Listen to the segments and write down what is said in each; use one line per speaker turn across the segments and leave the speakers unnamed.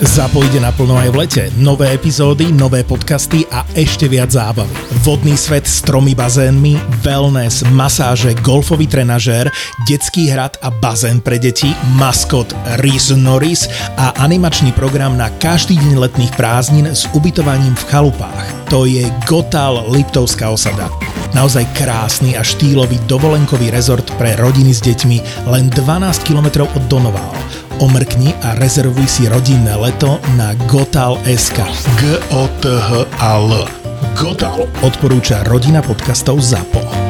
Zapojde naplno aj v lete. Nové epizódy, nové podcasty a ešte viac zábavy. Vodný svet s tromi bazénmi, wellness, masáže, golfový trenažér, detský hrad a bazén pre deti, maskot Rhys Norris a animačný program na každý deň letných prázdnin s ubytovaním v chalupách. To je Gotal Liptovská osada. Naozaj krásny a štýlový dovolenkový rezort pre rodiny s deťmi len 12 km od Donoval omrkni a rezervuj si rodinné leto na gotal.sk. g o t h a l Gotal odporúča rodina podcastov ZAPO.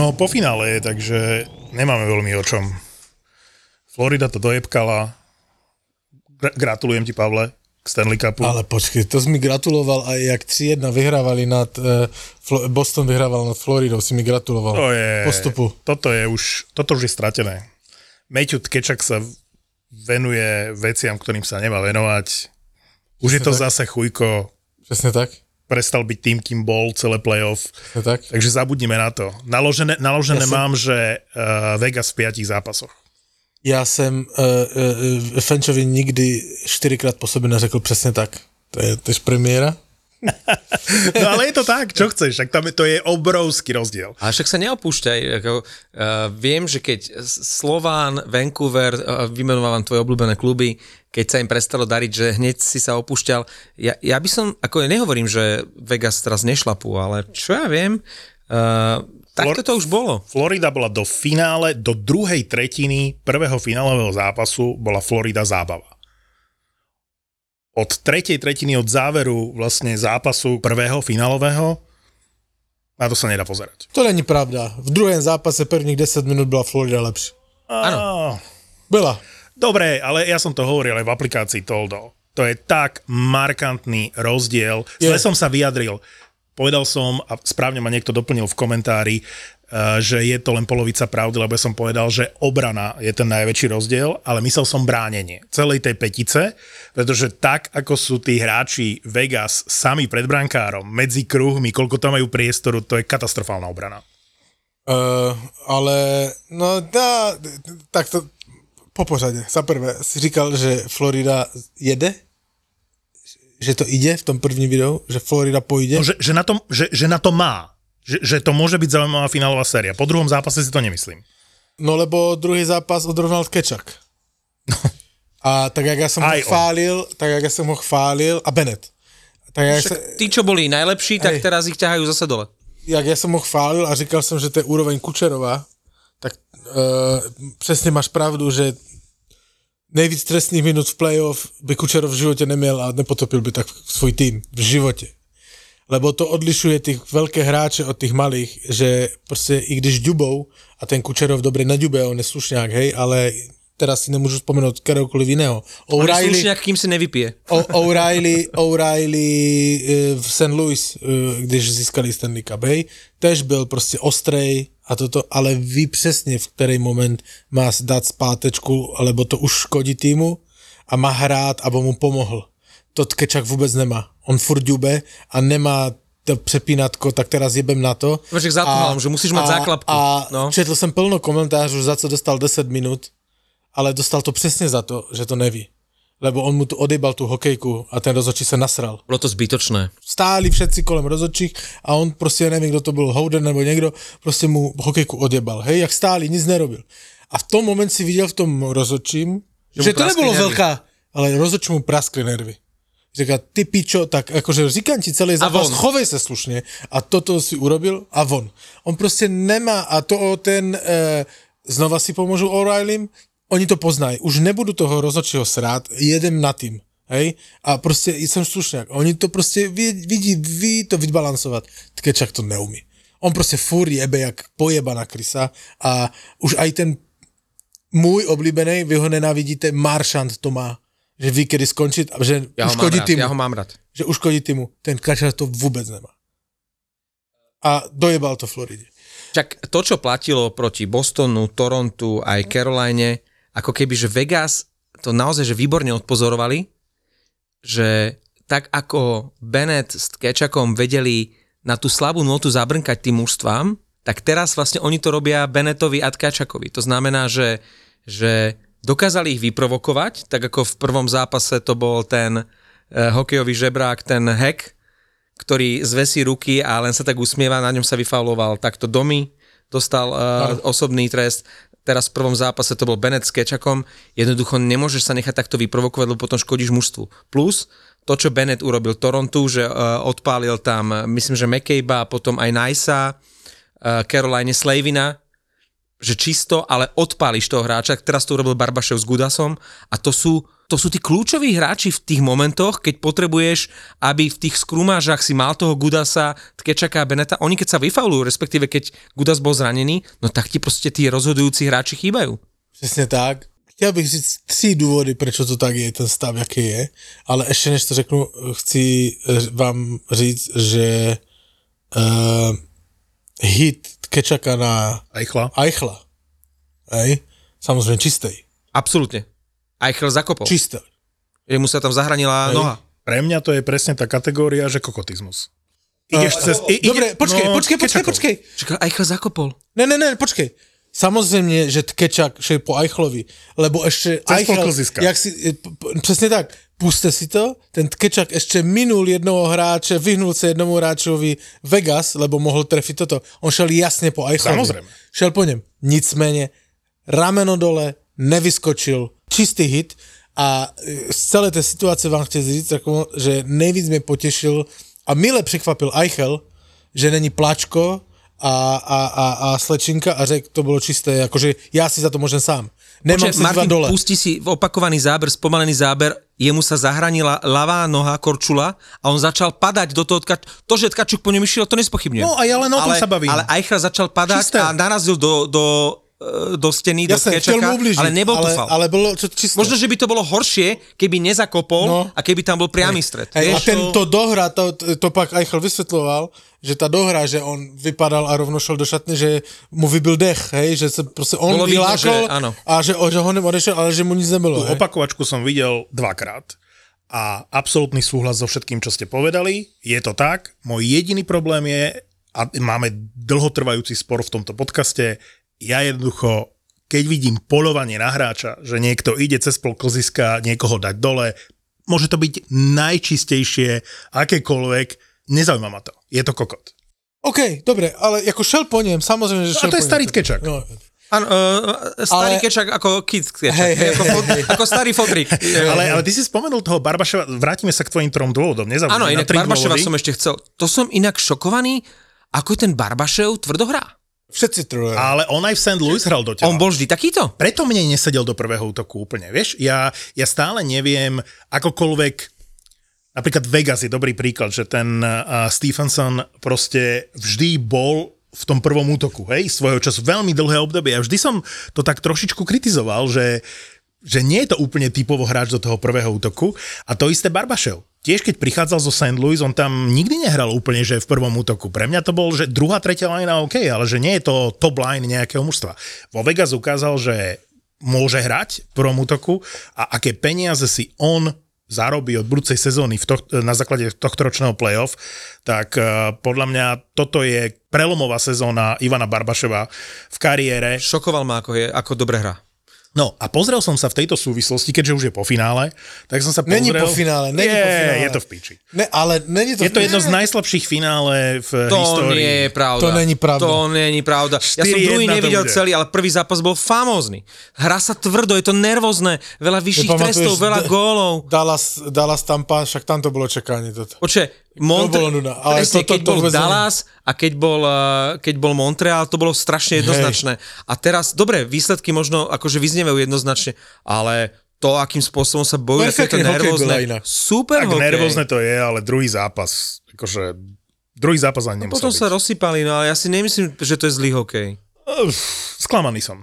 No, po finále takže nemáme veľmi o čom. Florida to dojebkala. Gratulujem ti, Pavle, k Stanley Cupu.
Ale počkej, to si mi gratuloval aj jak 3-1 vyhrávali nad, uh, Boston vyhrával nad Floridou, si mi gratuloval
to je,
postupu.
Toto je už, toto už je stratené. Matthew Tkečak sa venuje veciam, ktorým sa nemá venovať. Už Presne je to tak? zase chujko.
Presne tak
prestal byť tým, kým bol celé playoff.
tak?
Takže zabudnime na to. Naložené, naložené ja mám, som... že uh, Vegas v piatich zápasoch.
Já jsem uh, uh, Fenčovi nikdy čtyřikrát po sobě neřekl přesně tak. To je tež premiéra.
no ale je to tak, čo chceš, však tam je, to je obrovský rozdiel.
Ale však sa neopúšťaj, ako, uh, viem, že keď Slován, Vancouver, uh, vymenovávam tvoje obľúbené kluby, keď sa im prestalo dariť, že hneď si sa opúšťal. Ja, ja by som, ako nehovorím, že Vegas teraz nešlapú, ale čo ja viem, uh, Takto to už bolo.
Florida bola do finále, do druhej tretiny prvého finálového zápasu bola Florida zábava. Od tretej tretiny od záveru vlastne zápasu prvého finálového na to sa nedá pozerať.
To není pravda. V druhém zápase prvních 10 minút bola Florida lepšia.
Áno.
Byla.
Dobre, ale ja som to hovoril aj v aplikácii Toldo. To je tak markantný rozdiel. Zle som sa vyjadril. Povedal som, a správne ma niekto doplnil v komentári, eh, že je to len polovica pravdy, lebo ja som povedal, že obrana je ten najväčší rozdiel, ale myslel som bránenie celej tej petice, pretože tak, ako sú tí hráči Vegas sami pred brankárom, medzi kruhmi, koľko tam majú priestoru, to je katastrofálna obrana.
Uh, ale, no dá, tak to po pořade. Za prvé si říkal, že Florida jede že to ide v tom prvním videu, že Florida pôjde?
No, že, že, na tom, že, že na to má. Že, že to môže byť zaujímavá finálová séria. Po druhom zápase si to nemyslím.
No lebo druhý zápas odrovnal Kečak. A tak jak ja som Aj ho chválil, on. tak jak ja som ho chválil, a Bennett.
Tak jak sa, tí, čo boli najlepší, tak teraz ich ťahajú zase dole.
Jak ja som ho chválil a říkal som, že to je úroveň Kučerová, tak uh, přesne máš pravdu, že nejvíc trestných minút v playoff by Kučerov v živote neměl a nepotopil by tak svůj tým v životě. Lebo to odlišuje tých veľké hráče od tých malých, že proste i když ďubou, a ten Kučerov dobre naďube, on je slušňák, hej, ale teraz si nemôžu spomenúť kerokoľvek iného.
O'Reilly, slušňák, kým si nevypije.
O'Reilly, O'Reilly e, v St. Louis, e, když získali Stanley Cup, hej, tež byl proste ostrej, a toto, ale ví přesně, v který moment má dát zpátečku, alebo to už škodí týmu a má hrát, aby mu pomohl. To Tkečak vůbec nemá. On furt ďube a nemá to přepínatko, tak teraz jebem na to.
Však za to že musíš mať záklapku.
A no. četl jsem plno komentářů, za co dostal 10 minut, ale dostal to přesně za to, že to neví lebo on mu tu odjebal tú hokejku a ten rozočí sa nasral.
Bolo to zbytočné.
Stáli všetci kolem rozočích a on proste, ja neviem, kto to bol, Howden nebo niekto, proste mu hokejku odjebal. Hej, jak stáli, nic nerobil. A v tom moment si videl v tom rozočím, že, že to nebolo nervy. veľká, ale rozočí mu praskli nervy. Říká, ty pičo, tak akože říkám ti celý zápas, chovej sa slušne a toto si urobil a von. On proste nemá a to ten, e, znova si pomôžu O'Reillym, oni to poznajú, už nebudú toho rozhodčího srát, jedem na tým. Hej? A proste som slušňák. Oni to proste vidí, ví to vybalansovať. Tkečak to neumí. On proste fúr jebe jak pojebaná krysa a už aj ten môj oblíbený, vy ho nenávidíte, Maršant to má. Že vy kedy skončiť a že
Ja
uškodí týmu.
ja ho mám rád.
Že uškodí týmu. Ten Kačar to vôbec nemá. A dojebal to Floride.
Čak to, čo platilo proti Bostonu, Torontu, aj Caroline, ako keby, že Vegas to naozaj, že výborne odpozorovali, že tak ako Bennett s Kečakom vedeli na tú slabú notu zabrnkať tým mužstvám, tak teraz vlastne oni to robia Bennettovi a Tkačakovi. To znamená, že, že dokázali ich vyprovokovať, tak ako v prvom zápase to bol ten eh, hokejový žebrák, ten Heck, ktorý zvesí ruky a len sa tak usmieva, na ňom sa vyfauloval. Takto domy, dostal uh, osobný trest, teraz v prvom zápase to bol Bennett s Kečakom, jednoducho nemôžeš sa nechať takto vyprovokovať, lebo potom škodíš mužstvu. Plus, to, čo Bennett urobil Torontu, že uh, odpálil tam, myslím, že McCabe a potom aj Nicea, uh, Caroline Slavina, že čisto, ale odpáliš toho hráča. Teraz to urobil Barbašev s Gudasom a to sú, to sú tí kľúčoví hráči v tých momentoch, keď potrebuješ, aby v tých skrumážach si mal toho Gudasa, Tkečaka a Beneta. Oni keď sa vyfaulujú, respektíve keď Gudas bol zranený, no tak ti proste tí rozhodujúci hráči chýbajú.
Přesně tak. Chtěl bych říct tři důvody, proč to tak je, ten stav, jaký je, ale ještě než to řeknu, chci eh, vám říct, že uh, hit Kečaka na
Eichla.
Eichla, hej, samozřejmě čistý,
Absolútne. Eichel zakopol. Či...
čistý.
Mu sa tam zahranila
Hej.
noha.
Pre mňa to je presne tá kategória, že kokotizmus. Ideš cez... i- ide-
Dobre, počkej,
no,
počkej, počkej, počkej.
Čakaj, Eichel zakopol.
Ne, ne, ne, počkej. Samozřejmě, že Tkečak šel po Eichlovi, lebo ještě
Cez
Eichel, jak si, eh, p- p- přesně tak, puste si to, ten Tkečak ještě minul jednoho hráče, vyhnul se jednomu hráčovi Vegas, lebo mohl trefit toto. On šel jasně po Eichlovi.
Samozrejme.
Šel po něm. Nicméně, rameno dole, nevyskočil, čistý hit a eh, z celé té situace vám chci říct, že nejvíc mě potěšil a mile překvapil Eichel, že není plačko a, a, a, a slečinka a řekl, to bylo čisté, jakože já si za to môžem sám. Nemám dva
Martin,
dole.
pustí si opakovaný záber, spomalený záber, jemu sa zahranila ľavá noha Korčula a on začal padať do toho tkač... To, že Tkačuk po ňom išiel, to nespochybňujem.
No a ja len o tom
ale,
sa bavím.
Ale Eichel začal padať
Čisté.
a narazil do, do, e, do steny, do
Jasne, chtěl
Skečaka, ale nebol to
ale,
faul.
ale bylo to čisté.
Možno, že by to bolo horšie, keby nezakopol
No.
a keby tam bol priamy stred.
Hej, a tento dohra, to, to pak Eichel vysvetloval, že ta dohra, že on vypadal a rovno šel do šatny, že mu vybil dech, hej, že se prostě on
Bolo vidno,
vylákol
že áno.
a že, že ho odešel, ale že mu nic nebylo.
Tú
hej.
opakovačku som videl dvakrát a absolútny súhlas so všetkým, čo ste povedali. Je to tak. Môj jediný problém je, a máme dlhotrvajúci spor v tomto podcaste, ja jednoducho, keď vidím polovanie na hráča, že niekto ide cez pol niekoho dať dole, môže to byť najčistejšie, akékoľvek, nezaujíma ma to. Je to kokot.
OK, dobre, ale jako šel po něm, samozřejmě, že
No a
šel
to je starý
něm.
Tkečak.
No,
Áno, uh, starý
Ale-
kečak ako kid kečak.
Hej, hej,
ako, fot,
hej.
ako starý fotrik.
Ale, ale ty si spomenul toho Barbaševa, vrátime sa k tvojim trom dôvodom. Nezabudni
Áno,
na
inak Barbaševa
dôvody.
som ešte chcel. To som inak šokovaný, ako ten Barbašev tvrdo hrá.
Všetci troje.
Ale on aj v St. Louis hral do tela.
On bol vždy takýto.
Preto mne nesedel do prvého útoku úplne, vieš? Ja, ja stále neviem, akokoľvek napríklad Vegas je dobrý príklad, že ten uh, Stephenson proste vždy bol v tom prvom útoku, hej, svojho času veľmi dlhé obdobie. A vždy som to tak trošičku kritizoval, že že nie je to úplne typovo hráč do toho prvého útoku. A to isté Barbašev. Tiež keď prichádzal zo St. Louis, on tam nikdy nehral úplne, že v prvom útoku. Pre mňa to bol, že druhá, tretia line OK, ale že nie je to top line nejakého mužstva. Vo Vegas ukázal, že môže hrať v prvom útoku a aké peniaze si on zarobí od budúcej sezóny v to, na základe tohto ročného playoff, tak uh, podľa mňa toto je prelomová sezóna Ivana Barbaševa v kariére.
Šokoval ma, ako, je, ako dobre hrá.
No a pozrel som sa v tejto súvislosti, keďže už je po finále, tak som sa pozrel...
Není po finále, není
je,
po finále.
Je to v piči.
Ne, ale není to...
Je to jedno z najslabších finále v
To
histórii.
nie je pravda.
To není pravda.
To není pravda. Ja som
4-1
druhý
to
nevidel
bude.
celý, ale prvý zápas bol famózny. Hrá sa tvrdo, je to nervózne, veľa vyšších trestov, veľa
D-
gólov.
Dallas, Dallas Tampa, však tam to bolo čekanie. Toto.
Oče, Montre...
bolo nuda, ale
Presne,
to- to-
keď
to
bol
vôbec
Dallas a keď bol, uh, keď bol Montreal, to bolo strašne jednoznačné. A teraz, dobre, výsledky možno akože vyznievajú jednoznačne, ale to, akým spôsobom sa bojuje, to je to nervózne. Super
Tak
hokej.
nervózne to je, ale druhý zápas, akože Druhý zápas ani nemusel
Potom
byť.
sa rozsypali, no ale ja si nemyslím, že to je zlý hokej.
Uf, Sklamaný som.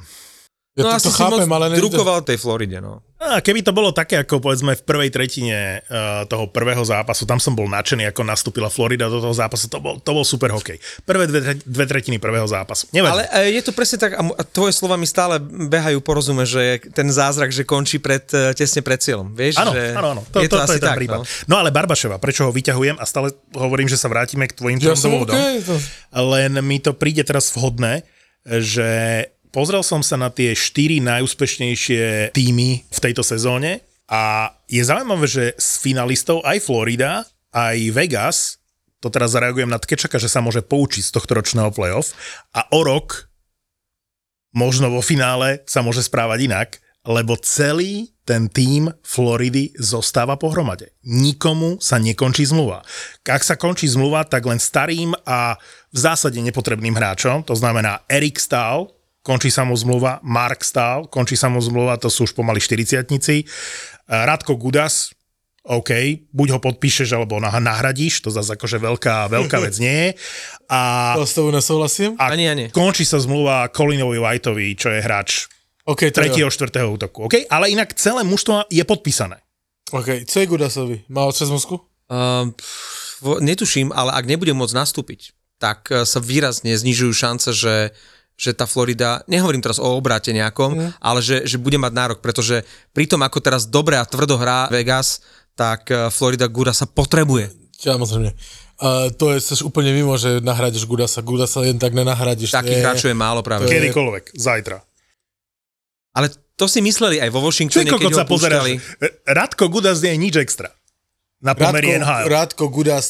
Ja
no
to,
asi
to
si
chápem,
moc
ale
drukoval tej Floride, no.
A keby to bolo také, ako povedzme v prvej tretine uh, toho prvého zápasu, tam som bol nadšený, ako nastúpila Florida do toho zápasu, to bol, to bol super hokej. Prvé dve, dve tretiny prvého zápasu. Nevadí.
Ale e, je to presne tak, a tvoje slova mi stále behajú po rozume, že ten zázrak, že končí pred, e, tesne pred cieľom. Vieš,
Áno,
že
áno, áno. To,
je
to, to,
to,
to
asi
je ten
tak,
prípad.
no.
No. ale Barbaševa, prečo ho vyťahujem a stále hovorím, že sa vrátime k tvojim
Ja
trom
som
dôvodom.
okay, to...
Len mi to príde teraz vhodné, že pozrel som sa na tie štyri najúspešnejšie týmy v tejto sezóne a je zaujímavé, že z finalistov aj Florida, aj Vegas, to teraz zareagujem na Tkečaka, že sa môže poučiť z tohto ročného playoff a o rok možno vo finále sa môže správať inak, lebo celý ten tým Floridy zostáva pohromade. Nikomu sa nekončí zmluva. Ak sa končí zmluva, tak len starým a v zásade nepotrebným hráčom, to znamená Erik Stahl, končí sa mu zmluva, Mark Stahl, končí sa mu zmluva, to sú už pomaly 40 Radko Gudas, OK, buď ho podpíšeš, alebo nah- nahradíš, to zase akože veľká, veľká vec nie je. A,
To s tebou nesouhlasím?
a
Ani ja nie.
končí sa zmluva Colinovi Whiteovi, čo je hráč
OK, to jo.
3. 4. útoku. OK, ale inak celé mužstvo je podpísané.
OK, co je Gudasovi? Má otřes mozku?
Uh, netuším, ale ak nebude môcť nastúpiť, tak e, sa výrazne znižujú šance, že že tá Florida, nehovorím teraz o obráte nejakom, mm. ale že, že bude mať nárok, pretože pri tom, ako teraz dobre a tvrdo hrá Vegas, tak e, Florida Gura sa potrebuje.
Samozrejme. Uh, to je seš úplne mimo, že nahradíš Gudasa. Gudasa jen tak nenahradíš.
Takých hráčov je málo práve.
Kedykoľvek, zajtra.
Ale to si mysleli aj vo Washingtone, keď ho
sa pozeráš? Radko Gudas nie je nič extra. Na pomery
Rádko,
NHL.
Rádko Gudas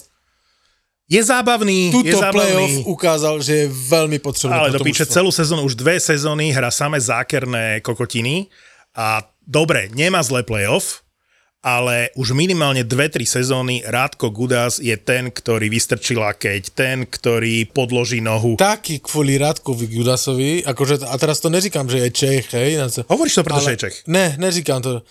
Je zábavný, je
túto playoff
zábavný.
ukázal, že je veľmi potrebný.
Ale do píče celú sezónu, už dve sezóny hrá samé zákerné kokotiny a dobre, nemá zlé playoff, ale už minimálne dve, tri sezóny Rádko Gudas je ten, ktorý vystrčila keď, ten, ktorý podloží nohu.
Taký kvôli Rádkovi Gudasovi, akože, a teraz to neříkam, že je Čech, hej.
Hovoríš to, pretože
ale-
je Čech.
Ne, neříkám to.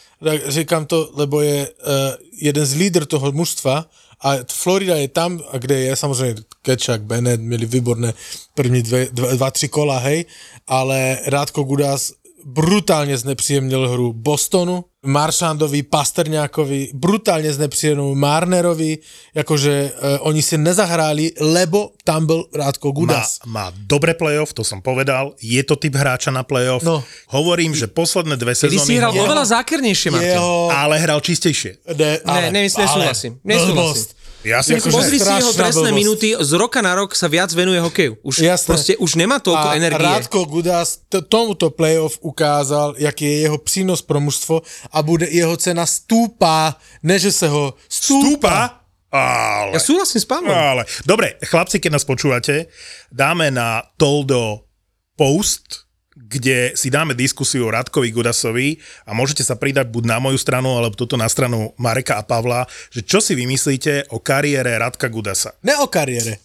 Říkám to, lebo je uh, jeden z lídr toho mužstva a Florida je tam, kde je samozrejme Kečak, Bennett, měli výborné první dve, dva, dva, tři kola, hej, ale Rádko Gudas brutálne znepříjemnil hru Bostonu, Maršandovi, Pasterňákovi, brutálne znepříjemnil Marnerovi, akože uh, oni si nezahráli, lebo tam byl Rádko
Má,
Gudas.
má dobre playoff, to som povedal, je to typ hráča na playoff.
No.
Hovorím, že posledné dve
Kedy si
sezóny
hral
ho-
oveľa zákernejšie, Martin.
Jeho...
ale hral čistejšie.
Ne,
Ne, ne, nesúhlasím, nesúhlasím.
Ja si myslím,
Pozri si jeho trestné
blbosť.
minúty, z roka na rok sa viac venuje hokeju. Už,
Jasné.
proste už nemá toľko
a
energie.
Rádko Gudas t- tomuto playoff ukázal, jaký je jeho přínos pro mužstvo a bude jeho cena stúpa, ne že se ho stúpa.
Ale,
Ja súhlasím s Pavlom.
ale. Dobre, chlapci, keď nás počúvate, dáme na Toldo post, kde si dáme diskusiu o Radkovi Gudasovi a môžete sa pridať buď na moju stranu, alebo toto na stranu Mareka a Pavla, že čo si vymyslíte o kariére Radka Gudasa.
Ne o kariére.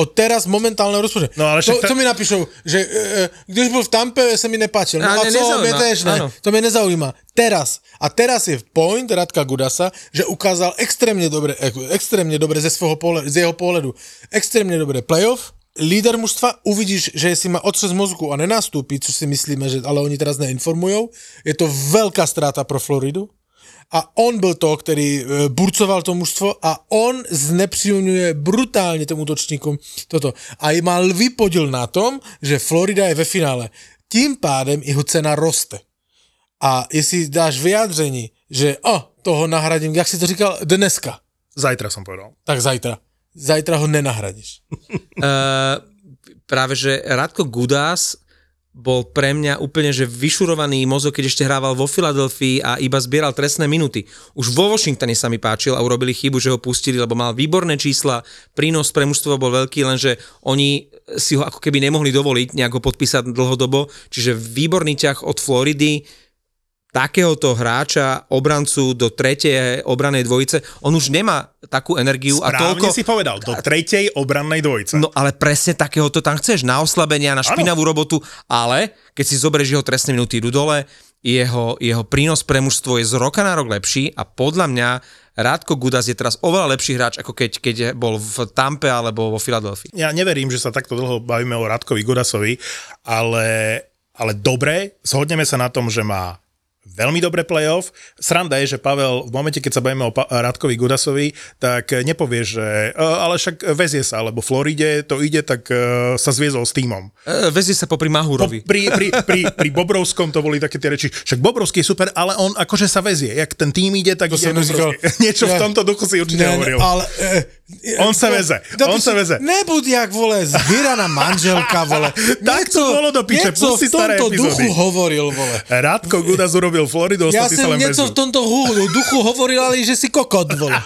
O teraz momentálneho rozpočtu.
No, ale
to,
ta-
to mi napíšou, že e, e, když byl v Tampe, se mi nepáčil. No
A
a,
ne,
co, tež ne.
áno.
To mě nezaujíma. Teraz. A teraz je point Radka Gudasa, že ukázal extrémne dobre, extrémne dobre ze, svého pohledu, z jeho pohledu. Extrémne dobre playoff, líder mužstva, uvidíš, že si má otřes mozgu a nenastúpi, což si myslíme, že, ale oni teraz neinformujou. Je to veľká stráta pro Floridu. A on byl to, který e, burcoval to mužstvo a on znepříjemňuje brutálně těm útočníkům toto. A má lvý podíl na tom, že Florida je ve finále. Tím pádem jeho cena roste. A jestli dáš vyjádření, že o, toho nahradím, jak si to říkal, dneska,
Zajtra som povedal.
tak zajtra. Zajtra ho nenahradíš.
Uh, práve, že Radko Gudas bol pre mňa úplne, že vyšurovaný mozog, keď ešte hrával vo Filadelfii a iba zbieral trestné minuty. Už vo Washingtone sa mi páčil a urobili chybu, že ho pustili, lebo mal výborné čísla, prínos pre mužstvo bol veľký, lenže oni si ho ako keby nemohli dovoliť nejak ho podpísať dlhodobo, čiže výborný ťah od Floridy, takéhoto hráča, obrancu do tretej obranej dvojice, on už nemá takú energiu a
Správne
toľko...
si povedal, do tretej obrannej dvojice.
No ale presne takéhoto tam chceš, na oslabenia, na špinavú robotu, ale keď si zoberieš jeho trestné minúty idú dole, jeho, jeho prínos pre mužstvo je z roka na rok lepší a podľa mňa Rádko Gudas je teraz oveľa lepší hráč, ako keď, keď bol v Tampe alebo vo Filadelfii.
Ja neverím, že sa takto dlho bavíme o Rádkovi Gudasovi, ale, ale dobre, zhodneme sa na tom, že má veľmi dobré playoff. Sranda je, že Pavel v momente, keď sa bavíme o pa- Radkovi Gudasovi, tak nepovie, že e, ale však vezie sa, lebo Floride to ide, tak sa zviezol s týmom.
E, vezie sa popri Mahúrovi.
Po, pri, pri, pri, pri Bobrovskom to boli také tie reči, však Bobrovský je super, ale on akože sa vezie. Jak ten tým ide, tak
To
ide. Niečo v
Ja-
tomto duchu si určite
Ne, ne,
hovoril.
ale... E,
On sa veze, on sa veze.
Nebud jak, vole, zbieraná manželka, vole.
Tak to bolo do piče,
v
staré
tomto
epizódy.
duchu hovoril, vole.
Radko Gudas urobil Floridu,
Ja
sa len vezú.
v tomto hu- duchu hovoril, ale že si kokot, vole.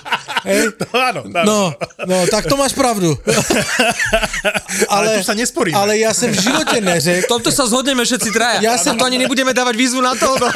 Hej?
Áno, áno.
No, no, tak to máš pravdu.
Ale tu sa nesporíme.
Ale ja som v živote
V
neřekl,
tomto sa zhodneme všetci traja.
Ja som-
to ani nebudeme dávať výzvu na to. No.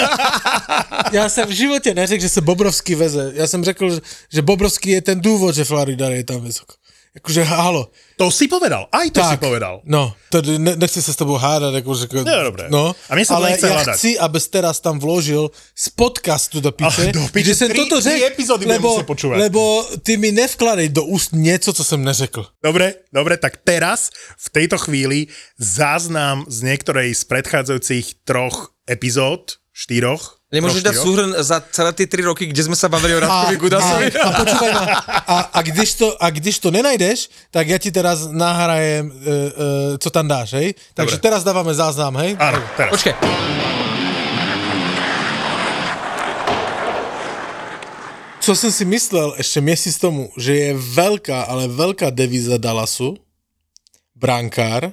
ja som v živote neřekl, že sa Bobrovský veze. Ja som řekl, že- že Bobrovský je ten dôvod, že Florida je tam vysoko. Akože, halo.
To si povedal, aj to si
Tak,
povedal.
No, to ne, nechci sa s tebou hádať. Akože,
No, dobre.
No,
A mne sa to
ale
nechce
ja
hádať.
chci, aby teraz tam vložil z podcastu do piče,
do piče,
že som toto
tri
řekl,
epizódy
lebo,
počúvať.
lebo ty mi nevkladej do úst niečo, co som neřekl.
Dobre, dobre, tak teraz, v tejto chvíli, záznam z niektorej z predchádzajúcich troch epizód, štyroch.
Nemôžeš dať súhrn za celé tie 3 roky, kde sme sa bavili o Radkovi Gudasovi?
a, a počúvaj ma, a, a, když to, a když to nenajdeš, tak ja ti teraz nahrajem, e, e, co tam dáš, hej? Takže
Dobre.
teraz dávame záznam, hej?
Áno, teraz.
Počkaj,
Co som si myslel ešte měsíc tomu, že je veľká, ale veľká devíza Dallasu, brankár,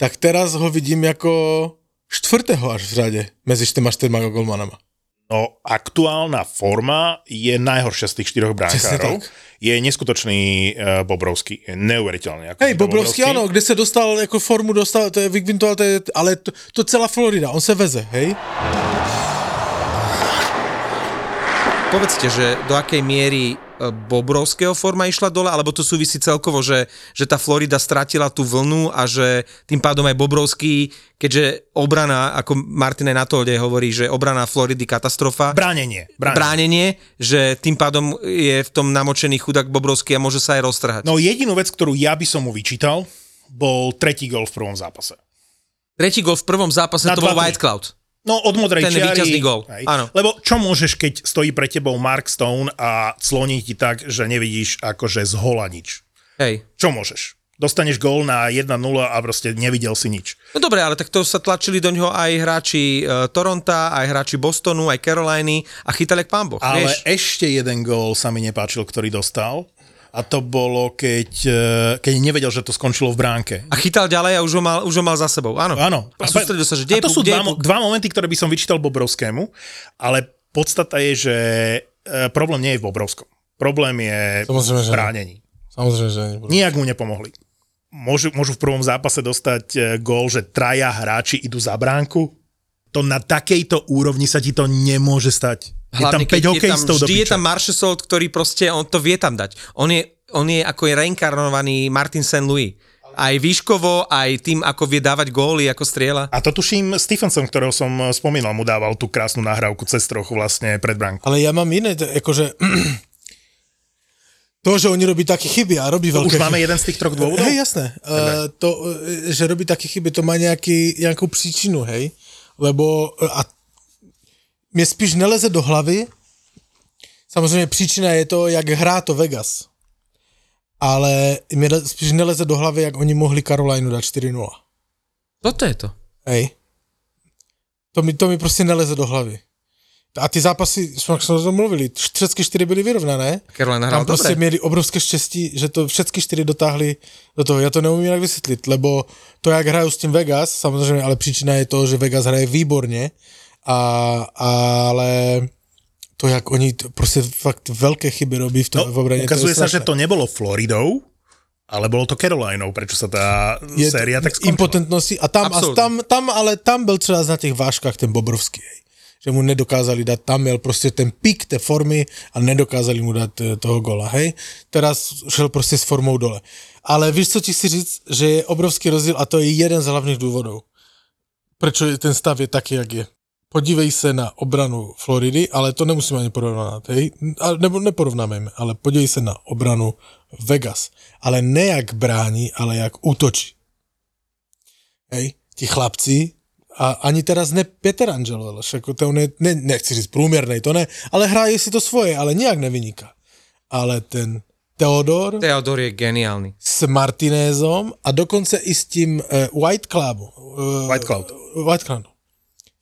tak teraz ho vidím ako štvrtého až v řade medzi štyrma štyrma golmanama.
No, aktuálna forma je najhoršia z tých štyroch brankárov. Je neskutočný uh, Bobrovský. Je neuveriteľný. Ako
Hej, Bobrovský, áno, kde sa dostal, ako formu dostal, to je to je, ale to, to celá Florida, on sa veze, hej?
Povedzte, že do akej miery e, Bobrovského forma išla dole, alebo to súvisí celkovo, že, že tá Florida stratila tú vlnu a že tým pádom aj Bobrovský, keďže obrana, ako Martin aj na to hovorí, že obrana Floridy katastrofa,
Bránenie. Bránenie.
bránenie, že tým pádom je v tom namočený chudák Bobrovský a môže sa aj roztrhať.
No jedinú vec, ktorú ja by som mu vyčítal, bol tretí gol v prvom zápase.
Tretí gol v prvom zápase
Na
to bol
2-3.
White Cloud.
No od modrej
Ten
čiary.
gól,
hej.
áno.
Lebo čo môžeš, keď stojí pre tebou Mark Stone a cloní ti tak, že nevidíš akože z hola nič.
Hej.
Čo môžeš? Dostaneš gól na 1-0 a proste nevidel si nič.
No dobre, ale tak to sa tlačili do ňoho aj hráči e, Toronta, aj hráči Bostonu, aj Caroliny a chytali jak pán Boh,
Ale
vieš?
ešte jeden gól sa mi nepáčil, ktorý dostal. A to bolo, keď, e, keď nevedel, že to skončilo v bránke.
A chytal ďalej a už ho mal, už ho mal za sebou, áno.
Áno.
A sústredil sa, že
a to
puk,
sú dva,
puk.
dva momenty, ktoré by som vyčítal Bobrovskému, ale podstata je, že e, problém nie je v Bobrovskom. Problém je
Samozrejme,
v
nie.
bránení.
Samozrejme, že nebudú.
Nijak mu nepomohli. Môžu, môžu v prvom zápase dostať e, gól, že traja hráči idú za bránku. To na takejto úrovni sa ti to nemôže stať.
Hlavne,
je tam 5
keď je tam,
hokejistov do
vždy je tam Marchessault, ktorý proste, on to vie tam dať. On je, on je ako je reinkarnovaný Martin St. Louis. Aj výškovo, aj tým, ako vie dávať góly, ako striela.
A to tuším Stephenson, ktorého som e, spomínal, mu dával tú krásnu nahrávku cez trochu vlastne pred bránku.
Ale ja mám iné, akože... To, že oni robí také chyby a robí
To
veľké
už máme
chyby.
jeden z tých troch dôvodov?
Hej, jasné. Uh, to, eh, že robí také chyby, to má nejaký, nejakú příčinu, hej? Lebo eh, a mě spíš neleze do hlavy, samozřejmě příčina je to, jak hrá to Vegas. Ale mě spíš neleze do hlavy, jak oni mohli Carolinu dát 4-0.
Toto je to.
Hej. To mi, to mi prostě neleze do hlavy. A ty zápasy, jsme jsme o tom mluvili, všechny čtyři byly vyrovnané.
Carolina
Tam prostě
dobre.
měli obrovské štěstí, že to všechny čtyři dotáhli do toho. Já to neumím jinak vysvětlit, lebo to, jak hrajou s tím Vegas, samozřejmě, ale příčina je to, že Vegas hraje výborně, a, ale to, jak oni t- prostě fakt velké chyby robí v, tom,
No,
v obraně.
ukazuje
to je
sa, že to nebolo Floridou, ale bolo to Carolinou, prečo sa tá
je
séria tak skončila.
impotentnosti a tam, a
Absolutně.
tam, tam, ale tam byl třeba na těch vážkách ten Bobrovský, hej. že mu nedokázali dát, tam měl prostě ten pík té formy a nedokázali mu dát eh, toho gola, hej. Teraz šel prostě s formou dole. Ale víš, co ti chci říct, že je obrovský rozdíl a to je jeden z hlavních důvodů. Proč je ten stav je taky, jak je. Podívej se na obranu Floridy, ale to nemusíme ani porovnat, hej? Nebo neporovnáme, ale podívej se na obranu Vegas. Ale ne jak brání, ale jak útočí. Hej? Ti chlapci, a ani teraz ne Peter Angelo, ale však to on je, ne, nechci říct průměrnej, to ne, ale hraje si to svoje, ale nijak nevyniká. Ale ten Theodor
Theodor je geniálny.
s Martinézom a dokonce i s tím uh, White Clubu. Uh,
White Cloud.
White Cloud.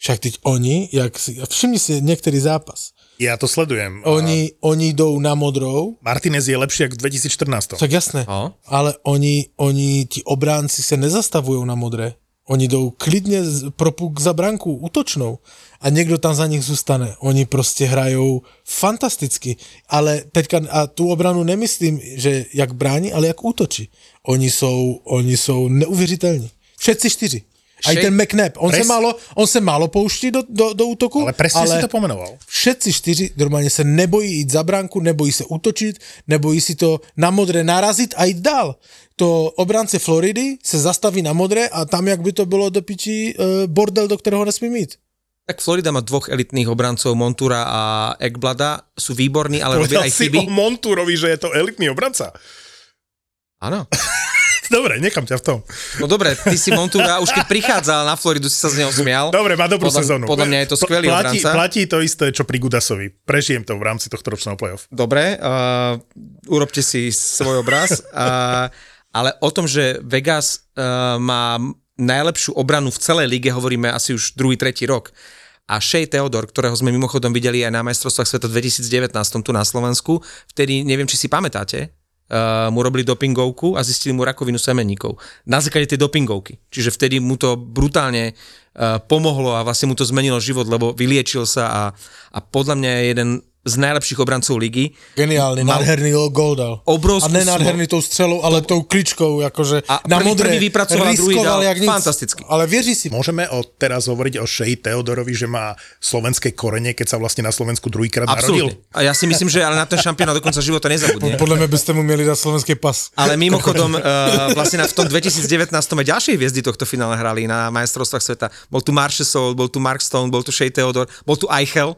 Však teď oni, jak si, a všimni si některý zápas,
Ja to sledujem. A
oni, oni jdou na modrou,
Martinez je lepší jak v 2014.
tak jasné,
No.
ale oni, oni, ti obránci se nezastavují na modré. Oni jdou klidně z- pro puk za branku útočnou a někdo tam za nich zůstane. Oni prostě hrajou fantasticky, ale teďka a tu obranu nemyslím, že jak brání, ale jak útočí. Oni jsou, oni jsou neuvěřitelní. Všetci čtyři. A i
Shea-
ten McNabb, on se,
Pres-
málo, on se málo pouští do, do, do útoku,
Ale presne si to pomenoval.
všetci čtyři normálně se nebojí jít za branku, nebojí se útočit, nebojí si to na modré narazit a jít dál. To obránce Floridy se zastaví na modré a tam, jak by to bylo do piči uh, bordel, do kterého nesmí mít.
Tak Florida má dvoch elitných obrancov, Montura a Ekblada, sú výborní, ale robia
Povedal
aj
si
chyby.
o Monturovi, že je to elitný obranca.
Áno.
Dobre, nechám ťa v tom.
No dobre, ty si Montura, už keď prichádzal na Floridu, si sa z neho smial.
Dobre, má dobrú
podľa,
sezónu.
Podľa mňa je to skvelý
platí,
obranca.
Platí to isté, čo pri Gudasovi. Prežijem to v rámci tohto ročného playoff.
Dobre, uh, urobte si svoj obraz. Uh, ale o tom, že Vegas uh, má najlepšiu obranu v celej lige, hovoríme asi už druhý, tretí rok. A Shea Theodor, ktorého sme mimochodom videli aj na majstrovstvách sveta 2019 tu na Slovensku, vtedy, neviem, či si pamätáte, mu robili dopingovku a zistili mu rakovinu semenníkov. Na základe tej dopingovky. Čiže vtedy mu to brutálne uh, pomohlo a vlastne mu to zmenilo život, lebo vyliečil sa a, a podľa mňa je jeden z najlepších obrancov ligy.
Geniálny,
Mal-
nádherný gol dal.
Obrovskú
a ne nádherný tou střelou, ale tou kličkou, jakože
A
na
prvý-
modré.
prvý vypracoval druhý dal.
jak nic.
Fantasticky.
Ale věří si.
Môžeme o, teraz hovoriť o Shea Teodorovi, že má slovenské korene, keď sa vlastne na Slovensku druhýkrát narodil?
A ja si myslím, že ale na ten šampión do konca života nezabudne.
Podle mě byste mu měli dát slovenský pas.
Ale mimochodom, uh, vlastne na, v tom 2019 aj ďalšie hviezdy tohto finále hrali na majstrovstvách sveta. Bol tu Marshall, bol tu Mark Stone, bol tu Shea Theodor, bol tu Eichel.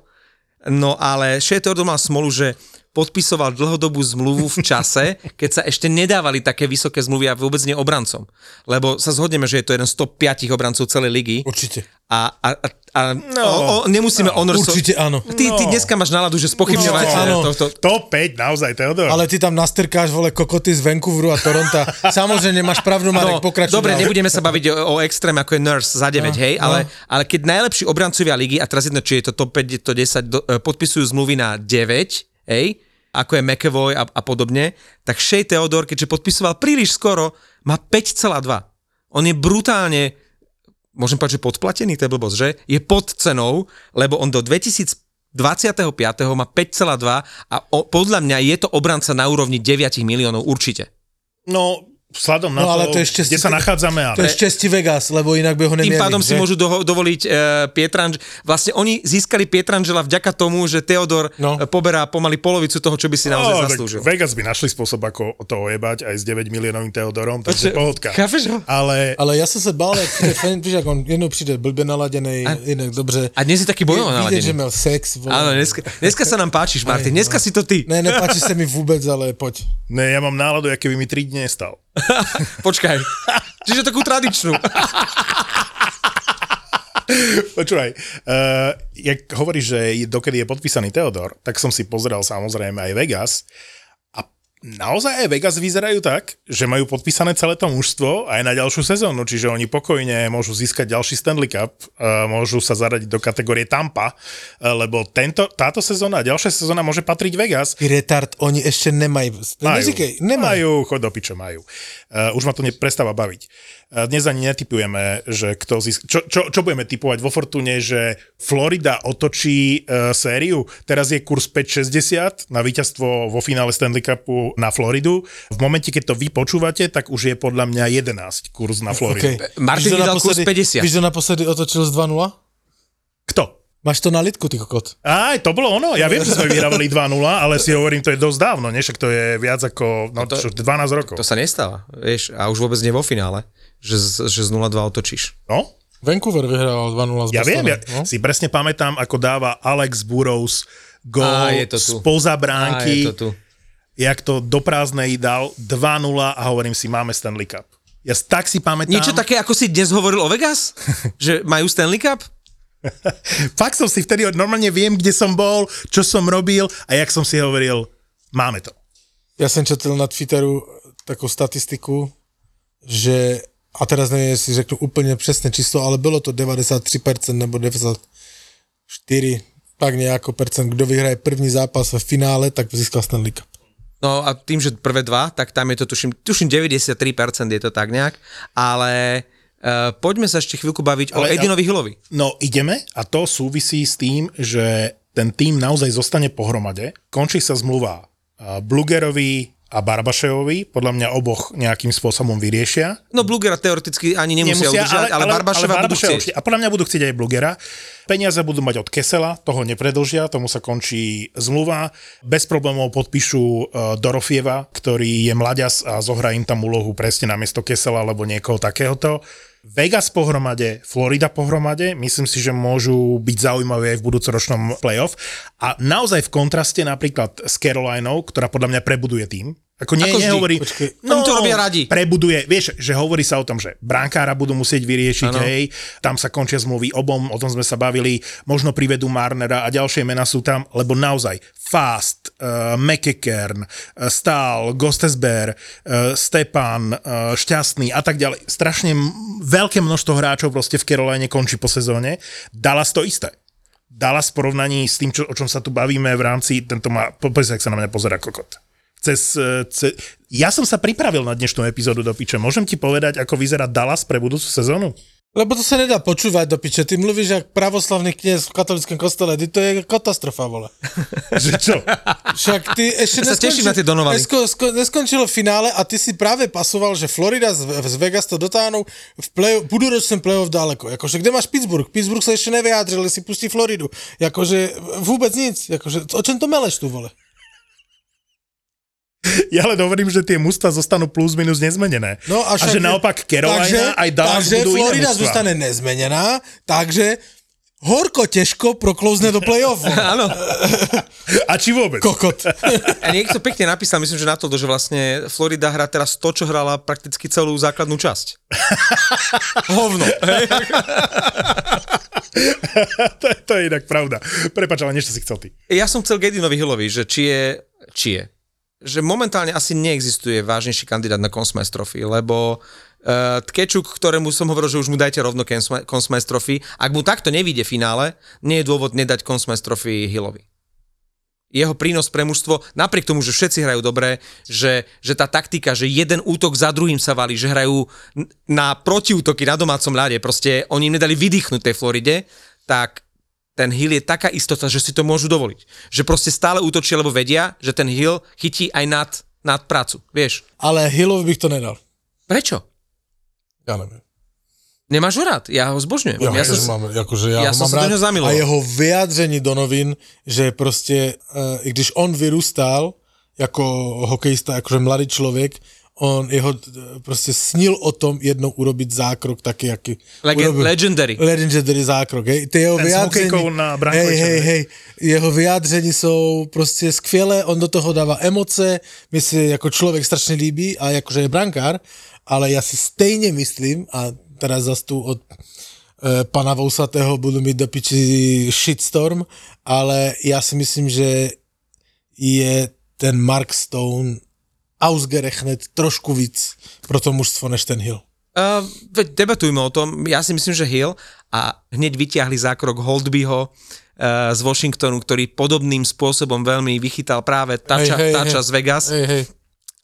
No ale Shea Theodor mal smolu, že podpisoval dlhodobú zmluvu v čase, keď sa ešte nedávali také vysoké zmluvy a vôbec nie obrancom. Lebo sa zhodneme, že je to jeden z top 5 obrancov celej ligy.
Určitě.
A, a, a, a no, o, o, nemusíme no, honor...
Určitě ano.
Ty, ty dneska máš náladu, že spochybňovať
Určite áno.
no, to, to,
Top 5, naozaj, Teodor.
Ale ty tam nastrkáš, vole, kokoty z Vancouveru a Toronta. Samozrejme, máš pravdu, Marek, pokračuj.
No, dobre,
ďalej.
nebudeme sa baviť o, o extrém, ako je Nurse za 9,
No,
hej,
no.
ale, ale keď najlepší obrancovia ligy, a teraz jedno, či je to top 5, je to 10, do, e, podpisujú zmluvy na 9, hej, ako je McAvoy a, a podobne, tak Shea Theodor, keďže podpisoval príliš skoro, má 5,2. On je brutálne, môžem povedať, že podplatený, to je blbosť, že? Je pod cenou, lebo on do 2025. má 5,2 a o, podľa mňa je to obranca na úrovni 9 miliónov určite.
No, vzhľadom na
No, ale
to,
to je šťastie-
kde sa nachádzame, ale...
To je šťastí Vegas, lebo inak by ho
Tým
nemieli.
pádom si
že?
môžu doho- dovoliť uh, Pietranž... Vlastne oni získali Pietrangela vďaka tomu, že Teodor
No.
no. poberá pomaly polovicu toho, čo by si naozaj
No,
zaslúžil.
Vegas by našli spôsob, ako to ojebať aj s 9 miliónovým Teodorom, takže
Počkej,
pohodka.
chápeš ho?
Ale
Ale já jsem se bál, jak on jednou přijde blbě naladěný, jinak dobře.
A dnes je taký bojovo
Vidět, že
naladený.
měl sex. Vole.
Áno, dneska, dneska sa nám páčiš, Martin. Dneska si to ty.
Ne, nepáči se mi vůbec, ale pojď.
ne, ja mám náladu, aké by mi 3 dní nestal.
Počkaj. Čiže takú tradičnú.
Počúvaj, uh, jak hovoríš, že dokedy je podpísaný Teodor, tak som si pozrel samozrejme aj Vegas naozaj aj Vegas vyzerajú tak, že majú podpísané celé to mužstvo aj na ďalšiu sezónu, čiže oni pokojne môžu získať ďalší Stanley Cup, uh, môžu sa zaradiť do kategórie Tampa, uh, lebo tento, táto sezóna a ďalšia sezóna môže patriť Vegas.
Retard, oni ještě nemají. Neříkej, nemají.
Majú, chod do piče, majú. Uh, už ma to neprestáva baviť. Dnes ani netypujeme, že kto získ... Čo, čo, čo budeme typovať vo Fortune, že Florida otočí uh, sériu? Teraz je kurz 5,60 na víťazstvo vo finále Stanley Cupu na Floridu. V momente, keď to vy počúvate, tak už je podľa mňa 11 kurz na Floridu.
Okay.
Martin
Víš, kto
vydal kurz
naposledy-
50.
Víš, kto naposledy otočil z 2-0?
Kto?
Máš to na litku, ty kokot.
Aj, to bolo ono. Ja viem, že sme vyhrávali 2-0, ale si hovorím, to je dosť dávno, nie? Však to je viac ako no,
to-
čo, 12 rokov.
To sa nestáva, vieš, a už vôbec nie vo finále, že, z- že z 0-2 otočíš.
No?
Vancouver vyhral 2-0 z
Ja viem, ja
no?
si presne pamätám, ako dáva Alex Burrows
Á,
gól
to
spoza
Á,
bránky,
je to tu.
Jak to do prázdnej dal 2-0 a hovorím si, máme Stanley Cup. Ja tak si pamätám.
Niečo také, ako si dnes hovoril o Vegas? že majú Stanley Cup?
Fakt som si vtedy, normálne viem, kde som bol, čo som robil a jak som si hovoril, máme to.
Ja som četl na Twitteru takú statistiku, že, a teraz neviem, jestli řeknu úplne přesné číslo, ale bylo to 93% nebo 94%, tak nejako percent, kdo vyhraje první zápas ve finále, tak získal Stanley Cup.
No a tým, že prvé dva, tak tam je to tuším, tuším 93% je to tak nejak, ale uh, poďme sa ešte chvíľku baviť o
Ale-
Edinovi Hillovi.
No ideme a to súvisí s tým, že ten tým naozaj zostane pohromade. Končí sa zmluva a, Blugerovi a Barbaševovi, podľa mňa oboch nejakým spôsobom vyriešia.
No Blugera teoreticky ani nemusia, udržať, ale, ale Barbaševa budú chcieť.
A podľa mňa budú chcieť aj Blugera. Peniaze budú mať od Kesela, toho nepredlžia, tomu sa končí zmluva. Bez problémov podpíšu uh, Dorofieva, ktorý je mladias a zohrá im tam úlohu presne na miesto Kesela alebo niekoho takéhoto. Vegas pohromade, Florida pohromade, myslím si, že môžu byť zaujímavé aj v budúcoročnom playoff. A naozaj v kontraste napríklad s Carolinou, ktorá podľa mňa prebuduje tým. Ako nie,
Ako vždy.
nehovorí, no,
Oni to robia radi.
prebuduje, vieš, že hovorí sa o tom, že brankára budú musieť vyriešiť,
Áno.
hej, tam sa končia zmluvy obom, o tom sme sa bavili, možno privedú Marnera a ďalšie mená sú tam, lebo naozaj Fast, uh, McEkern, uh, Stahl, Gostesber, uh, Stepan, uh, Šťastný a tak ďalej. Strašne veľké množstvo hráčov proste v Caroline končí po sezóne. Dallas to isté. Dallas v porovnaní s tým, čo, o čom sa tu bavíme v rámci, tento má, po- pozri sa, ak sa na mňa pozera kokot. Cez, e, ce, ja som sa pripravil na dnešnú epizódu do piče. Môžem ti povedať, ako vyzerá Dallas pre budúcu sezónu?
Lebo to sa nedá počúvať do piče. Ty mluvíš jak pravoslavný kniez v katolickom kostele. Ty to je katastrofa, vole.
Že čo?
Však ty ešte
Ja sa teším na tie Donovany.
Nesko, sko, neskončilo finále a ty si práve pasoval, že Florida z, z Vegas to dotáhnu v play, budúročnom play-off ďaleko. Jakože kde máš Pittsburgh? Pittsburgh sa ešte nevyjadril, si pustí Floridu. Jakože vôbec nic. Jakože, o čom to meleš tu, vole?
Ja len hovorím, že tie mužstva zostanú plus minus nezmenené.
No
a
a,
že naopak Carolina aj Dallas
takže
budú
Florida
iné
zostane nezmenená, takže horko ťažko proklouzne do play-off.
Áno.
A či vôbec?
Kokot.
A niekto pekne napísal, myslím, že na to, že vlastne Florida hrá teraz to, čo hrala prakticky celú základnú časť. Hovno.
to, je, to je inak pravda. Prepač, ale niečo si chcel ty.
Ja som chcel Gedinovi Hillovi, že či je, či je, že momentálne asi neexistuje vážnejší kandidát na Consmice Trophy, lebo uh, Tkečuk, ktorému som hovoril, že už mu dajte rovno Consmi- Consmice Trophy, ak mu takto nevíde finále, nie je dôvod nedať Consmice Trophy Hillovi. Jeho prínos pre mužstvo, napriek tomu, že všetci hrajú dobre, že, že tá taktika, že jeden útok za druhým sa valí, že hrajú na protiútoky na domácom ľade, proste oni im nedali vydýchnuť tej Floride, tak ten Hill je taká istota, že si to môžu dovoliť. Že proste stále útočia, lebo vedia, že ten Hill chytí aj nad, nad prácu, vieš.
Ale Hillov bych to nedal.
Prečo?
Ja neviem.
Nemáš ho rád? Ja ho zbožňujem.
Ja,
Ja, som,
mám, akože ja,
ja
ho mám
sa do
rád.
neho.
A jeho vyjádření do novín, že proste, uh, i když on vyrůstal jako hokejista, akože mladý človek, on jeho eh, proste snil o tom jednou urobiť zákrok taký, aký
Legend,
urobil.
legendary.
Legendary zákrok, hej. Tie jeho
Ten na
hej, hej,
hej.
jeho vyjádření sú proste skvělé, on do toho dáva emoce, mi si ako človek strašne líbí a akože je brankár, ale ja si stejne myslím, a teraz zase tu od e, pana Vousatého budu mít do piči shitstorm, ale ja si myslím, že je ten Mark Stone ausgerechnet trošku víc pro to mužstvo než ten Hill.
Uh, veď debatujme o tom. Ja si myslím, že Hill a hneď vyťahli zákrok Holdbyho uh, z Washingtonu, ktorý podobným spôsobom veľmi vychytal práve Tača,
Hej, hej,
tača
hej.
z Vegas.
Hej, hej.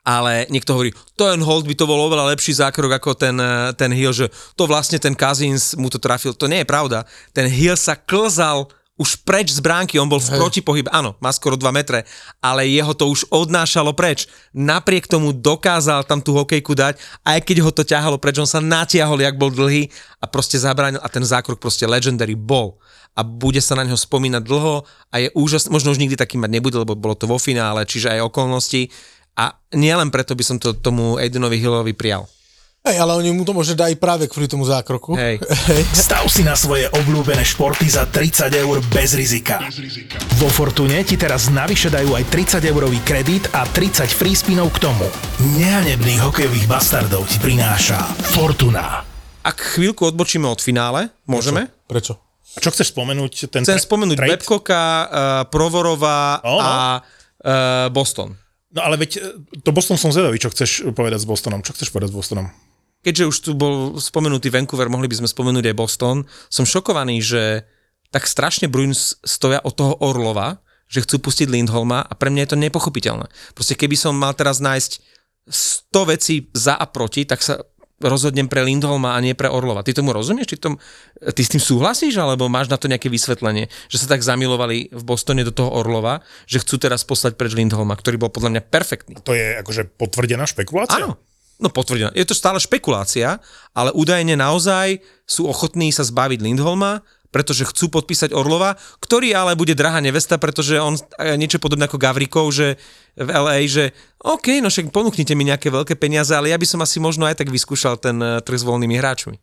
ale niekto hovorí, ten Hold by to bol oveľa lepší zákrok ako ten, ten Hill, že to vlastne ten Cousins mu to trafil. To nie je pravda. Ten Hill sa klzal už preč z bránky, on bol v protipohybe, áno, má skoro 2 metre, ale jeho to už odnášalo preč. Napriek tomu dokázal tam tú hokejku dať, aj keď ho to ťahalo preč, on sa natiahol, jak bol dlhý a proste zabránil a ten zákrok proste legendary bol a bude sa na ňo spomínať dlho a je úžasný, možno už nikdy taký mať nebude, lebo bolo to vo finále, čiže aj okolnosti a nielen preto by som to tomu Aidenovi Hillovi prijal.
Hej, ale oni mu to možno dajú práve kvôli tomu zákroku.
Hej.
Stav si na svoje obľúbené športy za 30 eur bez rizika. Vo Fortune ti teraz navyše dajú aj 30 eurový kredit a 30 free spinov k tomu. Nehanebných hokejových bastardov ti prináša Fortuna.
Ak chvíľku odbočíme od finále, môžeme?
Prečo?
A čo chceš spomenúť? Ten
Chcem
tra-
spomenúť
trade?
Babcocka, uh, Provorova
No, no.
a uh, Boston.
No ale veď e, to Boston som zvedavý, čo chceš povedať s Bostonom. Čo chceš povedať s Bostonom?
Keďže už tu bol spomenutý Vancouver, mohli by sme spomenúť aj Boston. Som šokovaný, že tak strašne Bruins stoja od toho Orlova, že chcú pustiť Lindholma a pre mňa je to nepochopiteľné. Proste keby som mal teraz nájsť 100 vecí za a proti, tak sa rozhodnem pre Lindholma a nie pre Orlova. Ty tomu rozumieš? Ty, tom, ty s tým súhlasíš? Alebo máš na to nejaké vysvetlenie? Že sa tak zamilovali v Bostone do toho Orlova, že chcú teraz poslať preč Lindholma, ktorý bol podľa mňa perfektný.
To je akože potvrdená špekulácia?
Áno. No potvrdená. Je to stále špekulácia, ale údajne naozaj sú ochotní sa zbaviť Lindholma, pretože chcú podpísať Orlova, ktorý ale bude drahá nevesta, pretože on e, niečo podobné ako Gavrikov, že v LA, že OK, no však ponúknite mi nejaké veľké peniaze, ale ja by som asi možno aj tak vyskúšal ten e, trh s voľnými hráčmi.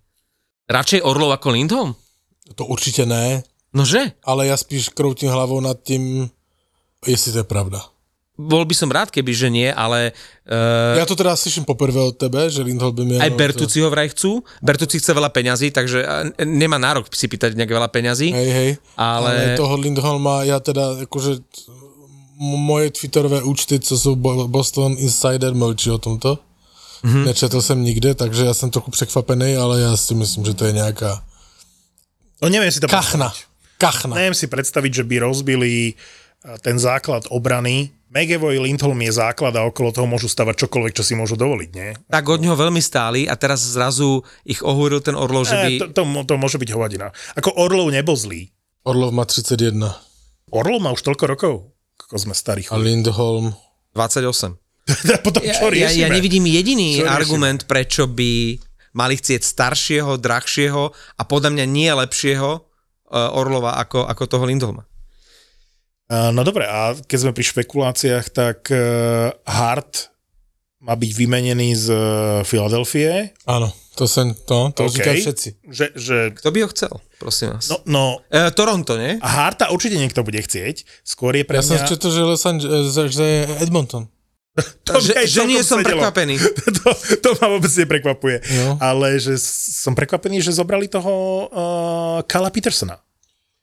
Radšej Orlov ako Lindholm?
To určite ne,
Nože?
ale ja spíš kroutím hlavou nad tím, jestli to je pravda.
Bol by som rád, keby že nie, ale uh,
Ja to teda slyším poprvé od tebe, že Lindholm by měl...
aj Bertucci ho vraj chcú. Bertucci chce veľa peňazí, takže e, nemá nárok si pýtať nejak veľa peňazí.
Hej, hej.
Ale-
ale toho Lindholma, ja teda jakože m- moje twitterové účty, co jsou Bo- Boston Insider, mlčí o tomto.
Mhm.
Mm-hmm. Nečetl jsem nikde, takže já jsem trochu překvapený, ale já si myslím, že to je nějaká
No neviem si to
kachna. Kachna.
Neviem si predstaviť, že by rozbili eh, ten základ obrany. McAvoy Lindholm je základ a okolo toho môžu stavať čokoľvek, čo si môžu dovoliť, nie?
tak od neho veľmi stáli a teraz zrazu ich ohúril ten Orlov, že by...
To, to, to môže byť hovadina. Ako Orlov nebol zlý.
Orlov má 31
Orlov má už toľko rokov, ako sme starí.
a Lindholm
28.
Potom čo
Ja, ja, ja
riešime?
nevidím jediný
Čo riešime?
argument, prečo by mali chcieť staršieho, drahšieho a podľa mňa nie lepšieho uh, Orlova ako, ako toho Lindholma.
Uh, No dobre, a keď sme pri špekuláciách, tak uh, Hart má byť vymenený z uh, Filadelfie.
Ano, to jsem, to, to
OK.
okay. všetci.
Že, že,
Kto by ho chcel, prosím vás?
no, no,
E, Toronto, nie?
a Harta určite niekto bude chcieť. Skôr je pre
Já jsem
mňa...
četl, že, Los Angeles, že je Edmonton.
To
že, že nie som
sedelo.
prekvapený.
to, to ma vôbec neprekvapuje.
Jo.
Ale že som prekvapený, že zobrali toho uh, Kala Petersona.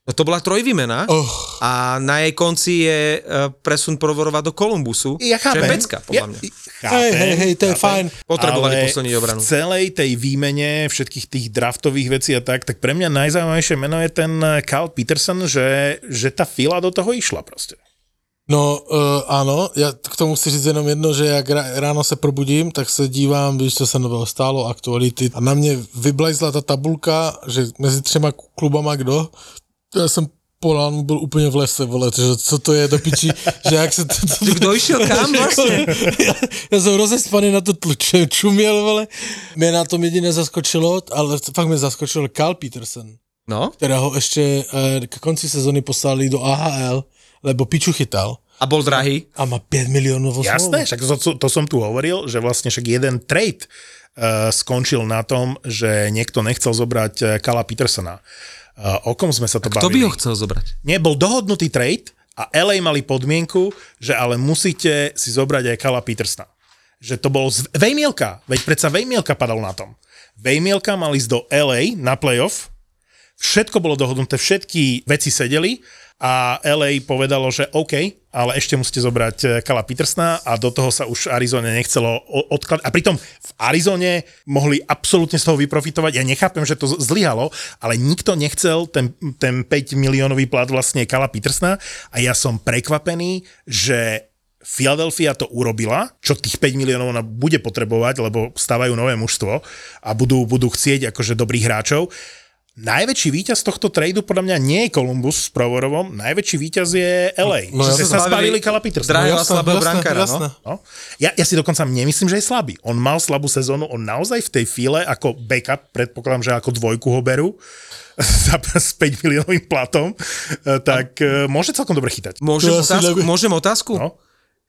No to bola trojvýmena
Oh,
a na jej konci je uh, presun Provorova do Kolumbusu.
Ja
Čo je
chápem.
pecka, podľa mňa.
chápem,
hej, hej, hej, to je
chápem.
fajn.
Potrebovali posilniť obranu.
v celej tej výmene všetkých tých draftových vecí a tak, tak pre mňa najzaujímavejšie meno je ten Carl Peterson, že, že tá fila do toho išla proste.
No uh, ano, já k tomu chci říct jenom jedno, že jak ráno se probudím, tak se dívám, víš, co se nového stálo, aktuality a na mě vyblajzla ta tabulka, že mezi třema klubama kdo, já jsem Polán byl úplně v lese, vole, že co to je do piči, že jak se to... to
Kto išiel kam vlastne?
já, já jsem rozespaný na to tluče, čuměl, vole. Mě na tom jediné zaskočilo, ale fakt mě zaskočil Carl Peterson,
No,
kterého ještě eh, k konci sezony poslali do AHL, lebo piču chytal.
a bol drahý.
A má 5 miliónov
Jasné, však to, to, som tu hovoril, že vlastne však jeden trade uh, skončil na tom, že niekto nechcel zobrať Kala Petersona. Uh, o kom sme sa to
Kto by
bavili?
ho chcel zobrať?
Nie, bol dohodnutý trade a LA mali podmienku, že ale musíte si zobrať aj Kala Petersona. Že to bolo z Vejmielka, veď predsa Vejmielka padal na tom. Vejmielka mal ísť do LA na playoff, všetko bolo dohodnuté, všetky veci sedeli a LA povedalo, že OK, ale ešte musíte zobrať eh, Kala Petersona a do toho sa už Arizone nechcelo odkladať. A pritom v Arizone mohli absolútne z toho vyprofitovať. Ja nechápem, že to zlyhalo, ale nikto nechcel ten, ten 5 miliónový plat vlastne Kala Petersona a ja som prekvapený, že Philadelphia to urobila, čo tých 5 miliónov ona bude potrebovať, lebo stávajú nové mužstvo a budú, budú chcieť akože dobrých hráčov. Najväčší víťaz tohto tradu podľa mňa nie je Columbus s Provorovom, najväčší víťaz je LA,
No,
no,
ja
že
sa
zbavili
Kala Petersona.
Drahého
jasné,
slabého brankára, no?
No. Ja, ja si dokonca nemyslím, že je slabý. On mal slabú sezónu, on naozaj v tej file ako backup, predpokladám, že ako dvojku ho berú, za, s 5 miliónovým platom, eh, tak eh, môže celkom dobre chytať.
Môžem
To
otázku? Môžem otázku?
No.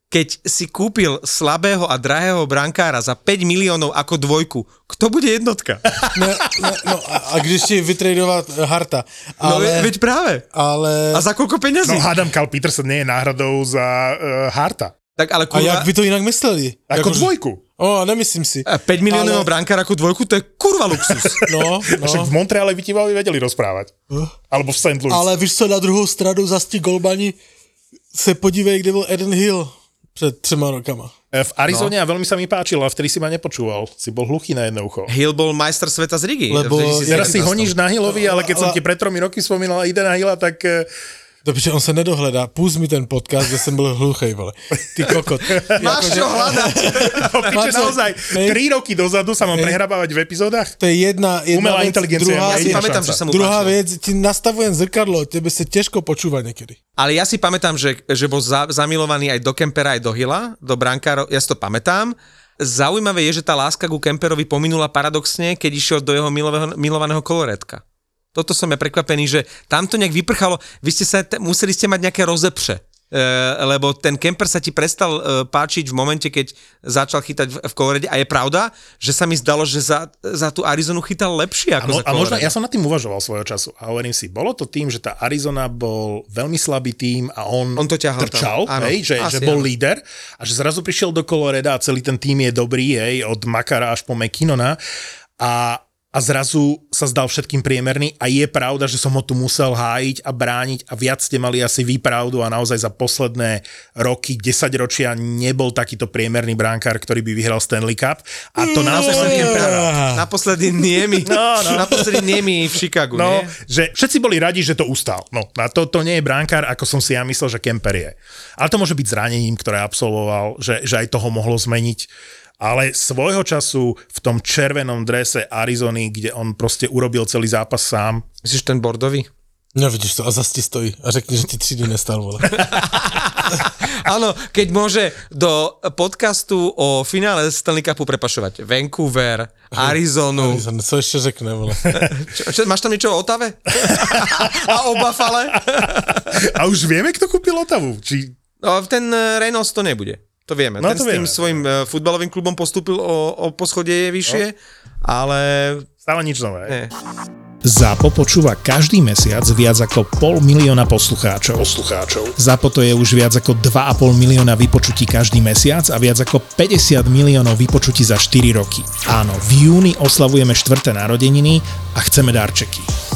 Keď si kúpil slabého a drahého brankára za 5 miliónov ako dvojku, kto bude jednotka?
Ne, ne, no a, a když ti vytradovat Harta.
No
Ale,
veď práve.
ale,
A za koľko peňazí?
No hádam, Carl Peterson nie je náhradou za uh, Harta.
tak ale
a
kurva,
jak by to jinak mysleli?
Ako
Jakože-
dvojku.
O, nemyslím si.
5 miliónového
ale-
brankára ako dvojku, to je kurva luxus.
No, no.
Však v Montreale by ti vedeli rozprávať. Alebo v St. Louis.
Ale víš co, na druhou stranu za tí golmani se podívej, kde byl Eden Hill před třema rokama.
E, V Arizone no. a veľmi sa mi páčilo a vtedy si ma nepočúval. Si bol hluchý na jedno ucho.
Hill bol majster sveta z Rigi.
Lebo-
v 2011.
Teraz si honíš na Hillovi, ale keď som ti pred tromi roky spomínal, ide na Hilla, tak e,
Dobře, on se nedohledá. Půz mi ten podcast, že jsem byl hluchej, vole. Ty kokot.
Máš čo hľadať.
Máte-
naozaj, tri roky dozadu sa mám prehrabávať v epizódach?
To je jedna, jedna
Umelá
věc,
inteligencia
druhá,
Ja si pamätám, že sa mu
druhá věc, ti nastavujem zrkadlo, tebe se těžko počúva někdy.
Ale ja si pamätám, že, že bol za, zamilovaný aj do Kempera, aj do Hilla, do brankárov, ja si to pamätám. Zaujímavé je, že tá láska ku Kemperovi pominula paradoxne, keď išiel do jeho milového, milovaného koloretka. Toto som je prekvapený, že tam to nejak vyprchalo. Vy ste sa, t- museli ste mať nejaké rozepře. E, lebo ten Kemper sa ti prestal e, páčiť v momente, keď začal chytať v, v kolorede. A je pravda, že sa mi zdalo, že za, za tú Arizonu chytal lepšie ako
A, mo-
za
a možno, ja som nad tým uvažoval svojho času a hovorím si, bolo to tým, že tá Arizona bol veľmi slabý tým a on,
On to ťahal
trčal,
tam. Áno,
hej, že,
asi
že bol
áno.
líder a že zrazu prišiel do Coloreda a celý ten tým je dobrý, hej, od Makara až po McKinnona a a zrazu sa zdal všetkým priemerný a je pravda, že som ho tu musel hájiť a brániť a viac ste mali asi výpravdu a naozaj za posledné roky, 10 ročia nebol takýto priemerný bránkár, ktorý by vyhral Stanley Cup a to naozaj som rád.
Naposledy niemi.
No, no.
Naposledy niemi v Chicagu,
No,
nie?
že všetci boli radi, že to ustal. No, a to, to nie je bránkár, ako som si ja myslel, že Kemper je. Ale to môže byť zranením, ktoré absolvoval, že, že aj toho mohlo zmeniť. Ale svojho času v tom červenom drese Arizony, kde on proste urobil celý zápas sám,
Myslíš ten bordový?
No vidíš to, a zase ti stojí a řekni, že ti tři dny nestal, vole.
Áno, keď môže do podcastu o finále Stanley Cupu prepašovať Vancouver, Arizonu.
Co ještě řekne, vole.
Čo, čo, máš tam niečo o Otave? A o Buffale?
a už vieme, kto kúpil Otavu. Či...
No, ten eh, Reynolds to nebude. To vieme.
No,
ten
to
s tým
vieme.
svojim eh, futbalovým klubom postúpil o, o poschodie vyššie, ale
Stále nič nové.
nie.
ZAPO počúva každý mesiac viac ako pol milióna poslucháčov. poslucháčov. ZAPO to je už viac ako 2,5 milióna vypočutí každý mesiac a viac ako 50 miliónov vypočutí za 4 roky. Áno, v júni oslavujeme štvrté narodeniny a chceme darčeky.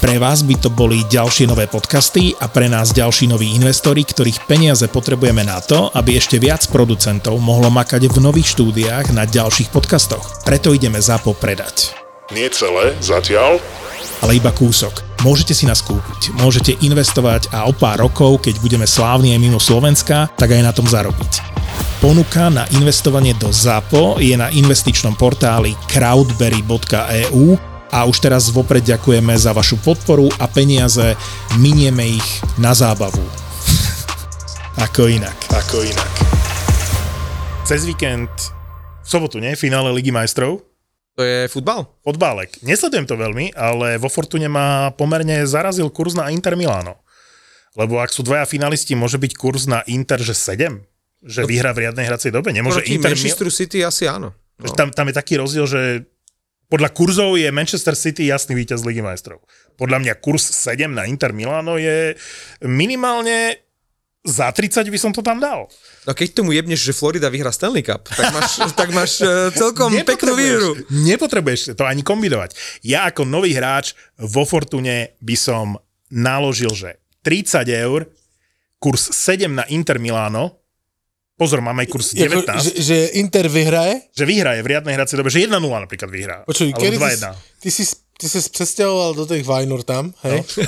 Pre vás by to boli ďalšie nové podcasty a pre nás ďalší noví investori, ktorých peniaze potrebujeme na to, aby ešte viac producentov mohlo makať v nových štúdiách na ďalších podcastoch. Preto ideme ZAPO predať
Nie celé, zatiaľ.
ale iba kúsok. Môžete si nás kúpiť, môžete investovať a o pár rokov, keď budeme slávni aj mimo Slovenska, tak aj na tom zarobiť. Ponuka na investovanie do ZAPO je na investičnom portáli crowdberry.eu a už teraz vopred ďakujeme za vašu podporu a peniaze, minieme ich na zábavu. Ako inak.
Ako inak.
Cez víkend, v sobotu, nie? Finále Ligy majstrov.
To je futbal.
Fotbálek. Nesledujem to veľmi, ale vo Fortune ma pomerne zarazil kurz na Inter Milano. Lebo ak sú dvaja finalisti, môže byť kurz na Inter, že 7? Že vyhrá v riadnej hracej dobe? Nemôže
Proti
Inter...
Manchester City asi áno. No.
Tam, tam je taký rozdiel, že podľa kurzov je Manchester City jasný víťaz Ligy majstrov. Podľa mňa kurz 7 na Inter Milano je minimálne za 30 by som to tam dal.
No keď tomu jebneš, že Florida vyhrá Stanley Cup, tak máš, tak máš eh, celkom peknú výhru.
Nepotrebuješ to ani kombinovať. Ja ako nový hráč vo Fortune by som naložil, že 30 eur, kurz 7 na Inter Milano, pozor, máme aj kurz 19,
Jako, že, že Inter vyhraje?
že vyhraje v riadnej hracej dobe, že 1-0 napríklad vyhrá.
Počuj, kedy ty,
2-1.
ty, si, ty si přestěhoval do těch Vajnor tam, hej? No.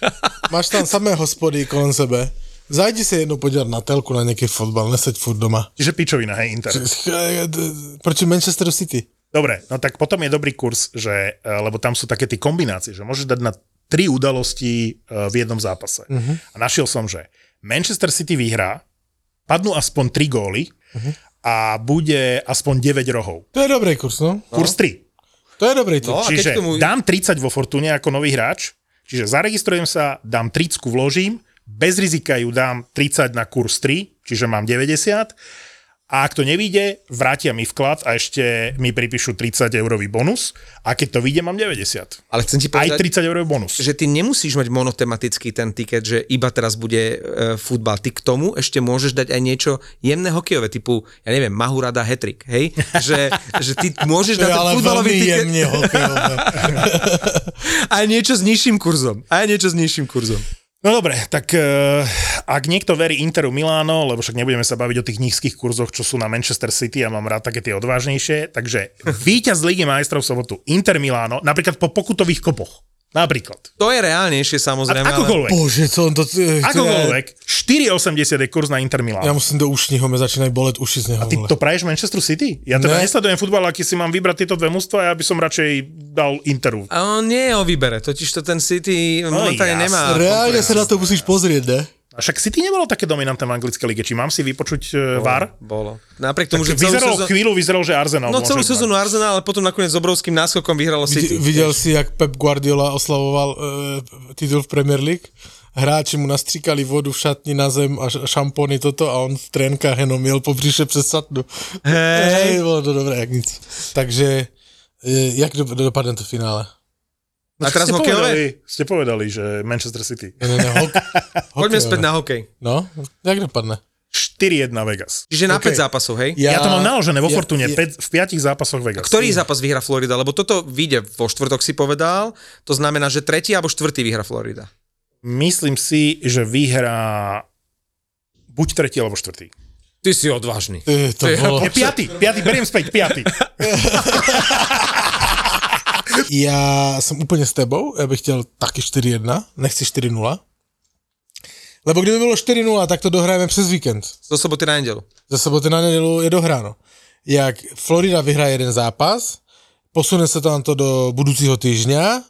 Máš tam samé hospody kolem sebe. Zajdi se jednou podívat na telku na nějaký fotbal, neseď furt doma.
Čiže pičovina, hej, Inter.
Proti Manchesteru City.
Dobre, no tak potom je dobrý kurz, že, eh, lebo tam sú také tie kombinácie, že môžeš dať na tri udalosti eh, v jednom zápase. Uh-huh. A našiel som, že Manchester City vyhrá, padnú aspoň 3 góly uh-huh. a bude aspoň 9 rohov.
To je dobrý kurz, no.
Kurz 3.
To je dobrý tip.
No,
Čiže
tomu-
dám 30 vo Fortune ako nový hráč, čiže zaregistrujem sa, dám 30, vložím, bez rizika ju dám 30 na kurz 3, čiže mám 90 a ak to nevíde, vrátia mi vklad a ešte mi pripíšu 30 eurový bonus a keď to vyjde, mám 90.
Ale chcem ti
Aj
povedať,
30 eurový bonus.
že ty nemusíš mať monotematický ten tiket, že iba teraz bude e, futbal. Ty k tomu ešte môžeš dať aj niečo jemné hokejové, typu, ja neviem, Mahurada hetrik, hej? Že, že ty môžeš dať ten
ale
futbalový
veľmi
tiket
jemne hokejové.
aj niečo s nižším kurzom. Aj niečo s nižším kurzom.
No dobre, tak uh, ak niekto verí Interu Miláno, lebo však nebudeme sa baviť o tých nízkych kurzoch, čo sú na Manchester City, ja mám rád také tie odvážnejšie, takže víťaz Ligy majstrov v sobotu Inter Miláno, napríklad po pokutových kopoch. Napríklad.
To je reálnejšie
A
samozrejme, ale...
akokoľvek.
Bože, co on to... eh,
Akokoľvek. 4,80 je kurz na Inter Miláno.
Ja musím do ušního, mi začínají bolet uši z neho.
Ty
vole.
to praješ Manchesteru City? Ja teda
Ne.
nesledujem futbal, aký si mám vybrať tieto dve mužstva, ja by som radšej dal Interu.
A on nie je o výbere, totiž to ten City momentálne
jasne.
nemá.
Reálne sa na to musíš pozrieť, ne?
A však City nebolo také dominantné v anglickej lige. Či mám si vypočuť uh, VAR?
Bolo. Napriek tomu, že
Tak
celú
vyzeral,
sezónu...
chvíľu vyzeral, že Arsenal
No celú sezónu Arsenal, ale potom nakoniec s obrovským náskokom vyhralo City.
Videl, videl si, jak Pep Guardiola oslavoval uh, titul v Premier League? Hráči mu nastříkali vodu v šatni na zem a š- šampóny toto a on v trénkách jenom jel po břiše přes satnu. Hej, bolo to dobré, jak nic. Takže, eh, jak do, dopadne to finále?
A teraz
ste
hokejové?
povedali, ste povedali, že Manchester City.
Ne, ne, ne, hok,
Poďme späť na hokej.
No, jak dopadne?
4-1 Vegas.
Čiže na
OK.
5 zápasov, hej?
Ja, ja to mám naložené vo
ja-
Fortune,
ja-
päť- v 5 zápasoch Vegas.
Ktorý zápas vyhra Florida? Lebo toto vyjde vo štvrtok si povedal, to znamená, že tretí alebo štvrtý vyhra Florida.
Myslím si, že vyhrá buď tretí alebo štvrtý.
Ty si odvážny.
Eh, To
To je-
bolo...
Je piatý, piatý, beriem späť, piatý.
Ja som úplne s tebou, ja bych chtěl taky 4-1, nechci 4-0. Lebo kdyby bylo 4-0, tak to dohrajeme přes víkend.
Do soboty na nedelu.
Ze soboty na nedělu je dohráno. Jak Florida vyhraje jeden zápas, posune se tam to do budoucího týždňa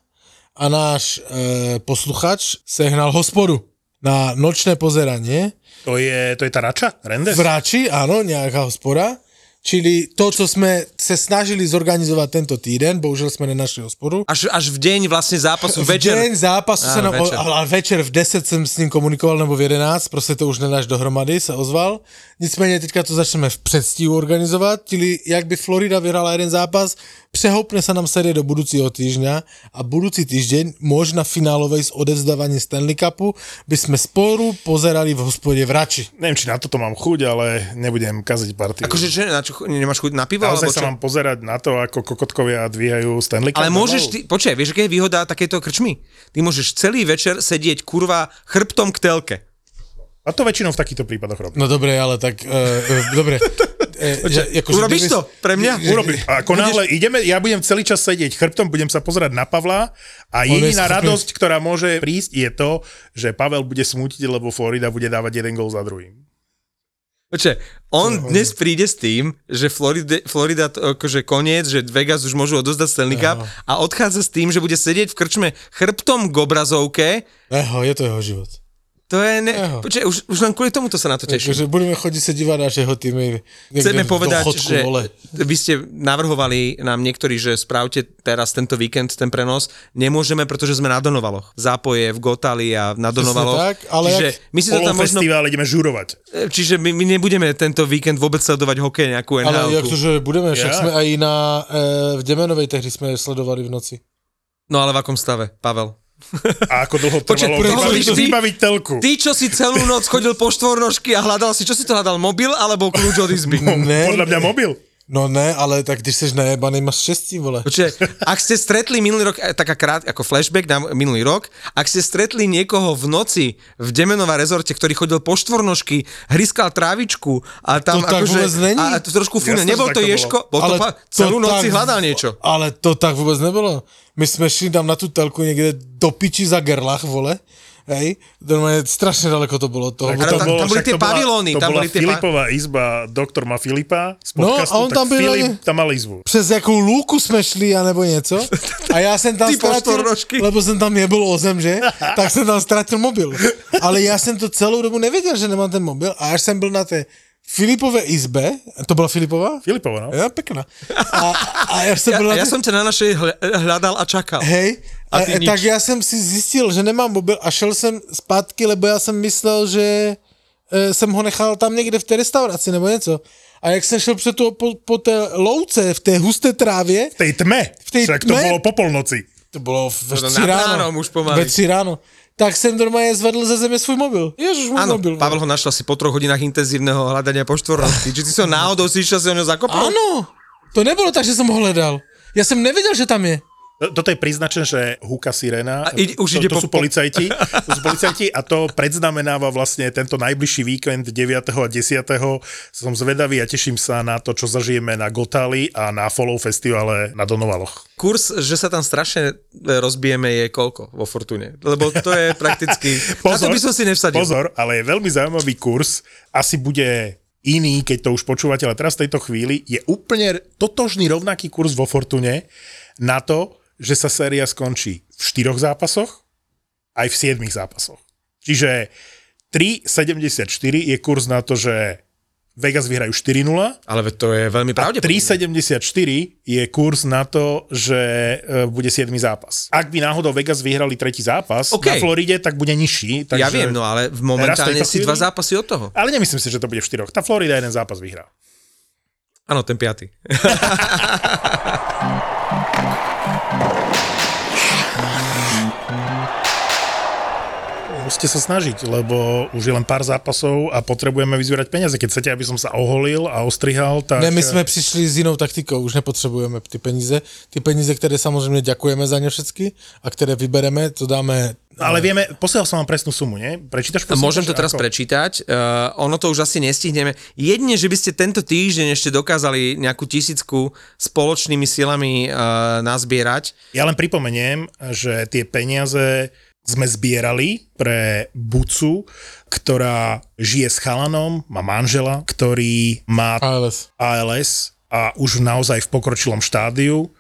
a náš e, posluchač sehnal hospodu na nočné pozeranie
To je, to je tá Rača? Rendes?
v Ráči, áno, nejaká hospoda. Čili to, co jsme se snažili zorganizovat tento týden, bohužel jsme nenašli hospodu.
Až, až v deň vlastne zápasu,
V
večer.
deň zápasu
Áno,
sa nám,
večer.
ale večer v 10 jsem s ním komunikoval, nebo v 11, prostě to už nedáš dohromady, se ozval. Nicméně teďka to začneme v předstihu organizovat, čili jak by Florida vyhrala jeden zápas, přehopne sa nám série do budúcího týždňa a budúci týždeň, možno finálovej z odevzdávania Stanley Cupu, by sme sporu pozerali v hospode v Rači.
Neviem, či na toto mám chuť, ale nebudem kaziť partiu.
Akože čo, na čo, nemáš chuť na pivo?
Naozaj
Alebo
sa mám pozerať na to, ako kokotkovia dvíhajú Stanley Cup.
Ale môžeš, ty, počkaj, vieš, aká je výhoda takéto krčmy? Ty môžeš celý večer sedieť kurva chrbtom k telke.
A to väčšinou v takýchto prípadoch robím.
No dobre, ale tak, uh, uh, dobre. Uh, že, akože
Urobíš to pre mňa?
Urobím. A ako náhle ideme, ja budem celý čas sedieť chrbtom, budem sa pozerať na Pavla a
On je
jediná radosť, ktorá môže prísť, je to, že Pavel bude smútiť, lebo Florida bude dávať jeden gol za druhým.
Počkaj, on dnes príde s tým, že Florida, Florida to, akože koniec, že Vegas už môžu odozdať Stanley Cup a odchádza s tým, že bude sedieť v krčme chrbtom k obrazovke.
Eho, je to jeho život.
To je... Ne...
Eho.
Počkaj, už, už len kvôli tomuto sa na to teším.
Takže budeme chodiť sa dívať na jeho týmy.
Chceme povedať,
dochodku,
že
vole.
vy ste navrhovali nám niektorí, že spravte teraz tento víkend ten prenos. Nemôžeme, pretože sme na Donovaloch. Zápoje v Gotali a na Donovaloch.
tak, ale
čiže my si to tam možno...
festival ideme žurovať.
Čiže my, my nebudeme tento víkend vôbec sledovať hokej nejakú
Ale
nhl
jak to, že budeme, však
Ja.
sme aj na, e, v Demenovej tehdy sme sledovali v noci.
No ale v akom stave, Pavel?
A ako dlho trvalo vybaviť,
ty-
vybaviť telku.
Ty, čo si celú noc chodil po štvornožky a hľadal si, čo si to hľadal, mobil alebo kľúč od izby?
Ne,
Podľa mňa mobil.
No ne, ale tak když seš najebaný, máš štěstí, vole.
Počkaj, ak ste stretli minulý rok, eh, taká krát, ako flashback na minulý rok, ak ste stretli niekoho v noci v Demenová rezorte, ktorý chodil po štvornožky, hryskal trávičku a tam
To tak
akože...
vôbec není.
A to trošku fúne. Nebol to
tak to
Ješko? Bol to pa, celú noc si hľadal niečo.
Ale to tak vůbec nebylo. My jsme šli tam na tu telku někde do piči za Gerlach, vole. Hej, normálne strašne daleko to bolo toho.
Ale
Tam-
tam- tam boli tie
to bola-
pavilóny,
To
tam
bola
boli tie pa-
Filipová izba, doktor má Filipa z
No,
podcastu,
a on
tak
tam byl
Filip
ani-
tam mal izbu.
přes jakou lúku jsme šli, anebo něco. A já jsem tam
Ty štvornožky.
lebo jsem tam nebyl o zem, že? Tak jsem tam ztratil mobil. Ale já jsem to celou dobu nevěděl, že nemám ten mobil. A až jsem byl na té Filipové izbe, to byla Filipová?
Filipova, no.
Ja, pekná. A, a ja som
Ja, ja
tej-
som ťa na našej hľa- hľadal a čakal.
Hej, A,
ty nič.
tak já jsem si zjistil, že nemám mobil a šel jsem zpátky, lebo já jsem myslel, že e, jsem ho nechal tam někde v té restauraci nebo něco. A jak jsem šel před to, po, po té louce, v té husté trávě,
V tej tme.
V tej
Však to
tme?
bolo po polnoci.
to bylo ve
To
tři ráno.
ránom už pomaly.
Ve tři ráno. Tak jsem normálně zvedl ze země svůj mobil. Ježiš, můj
Áno,
mobil.
Pavel ho našla si po troch hodinách intenzívneho hľadania po štvornosti. Či ty som náhodou si išiel si ho zakopol?
Ano, to nebylo tak, že jsem ho hledal. Já jsem nevěděl, že tam je.
Toto je príznačné, že húka sirena.
A ide- už
to,
ide
to
po-
sú policajti. To sú policajti a to predznamenáva vlastne tento najbližší víkend 9. a 10. Som zvedavý a teším sa na to, čo zažijeme na Gotáli a na Follow festivale na Donovaloch.
Kurs, že sa tam strašne e, rozbijeme je koľko vo Fortune? Lebo to je prakticky... na to by som si nevsadil.
Pozor, ale je veľmi zaujímavý kurz. Asi bude iný, keď to už počúvate, ale teraz v tejto chvíli je úplne totožný rovnaký kurz vo Fortune na to, že sa séria skončí v štyroch zápasoch aj v siedmých zápasoch. Čiže 3,74 je kurz na to, že Vegas vyhrajú 4-0
Ale to je veľmi pravdepodobné.
3,74 je kurz na to, že e, bude 7 zápas. Ak by náhodou Vegas vyhrali tretí zápas
OK.
na Floride, tak bude nižší. Takže...
Ja viem, no ale v momentálne si dva zápasy od toho.
Ale nemyslím si, že to bude v štyroch. Tá Florida jeden zápas vyhrá.
Áno, ten piaty.
Musíte sa snažiť, lebo už je len pár zápasov a potrebujeme vyzbierať peniaze. Keď chcete, aby som sa oholil a ostrihal, tak...
Ne, my jsme přišli s jinou taktikou, už nepotřebujeme ty peníze. Ty peníze, které samozřejmě děkujeme za ně všechny a které vybereme, to dáme...
Ale vieme, posielal som vám presnú sumu, nie? Prečítaš prosím?
Môžem to teraz
ako?
prečítať. Uh, ono to už asi nestihneme. Jedine, že by ste tento týždeň ešte dokázali nejakú tisícku spoločnými silami uh, nazbierať.
Ja len pripomeniem, že tie peniaze sme zbierali pre Bucu, ktorá žije s chalanom, má manžela, ktorý má
ALS.
ALS a už naozaj v pokročilom štádiu.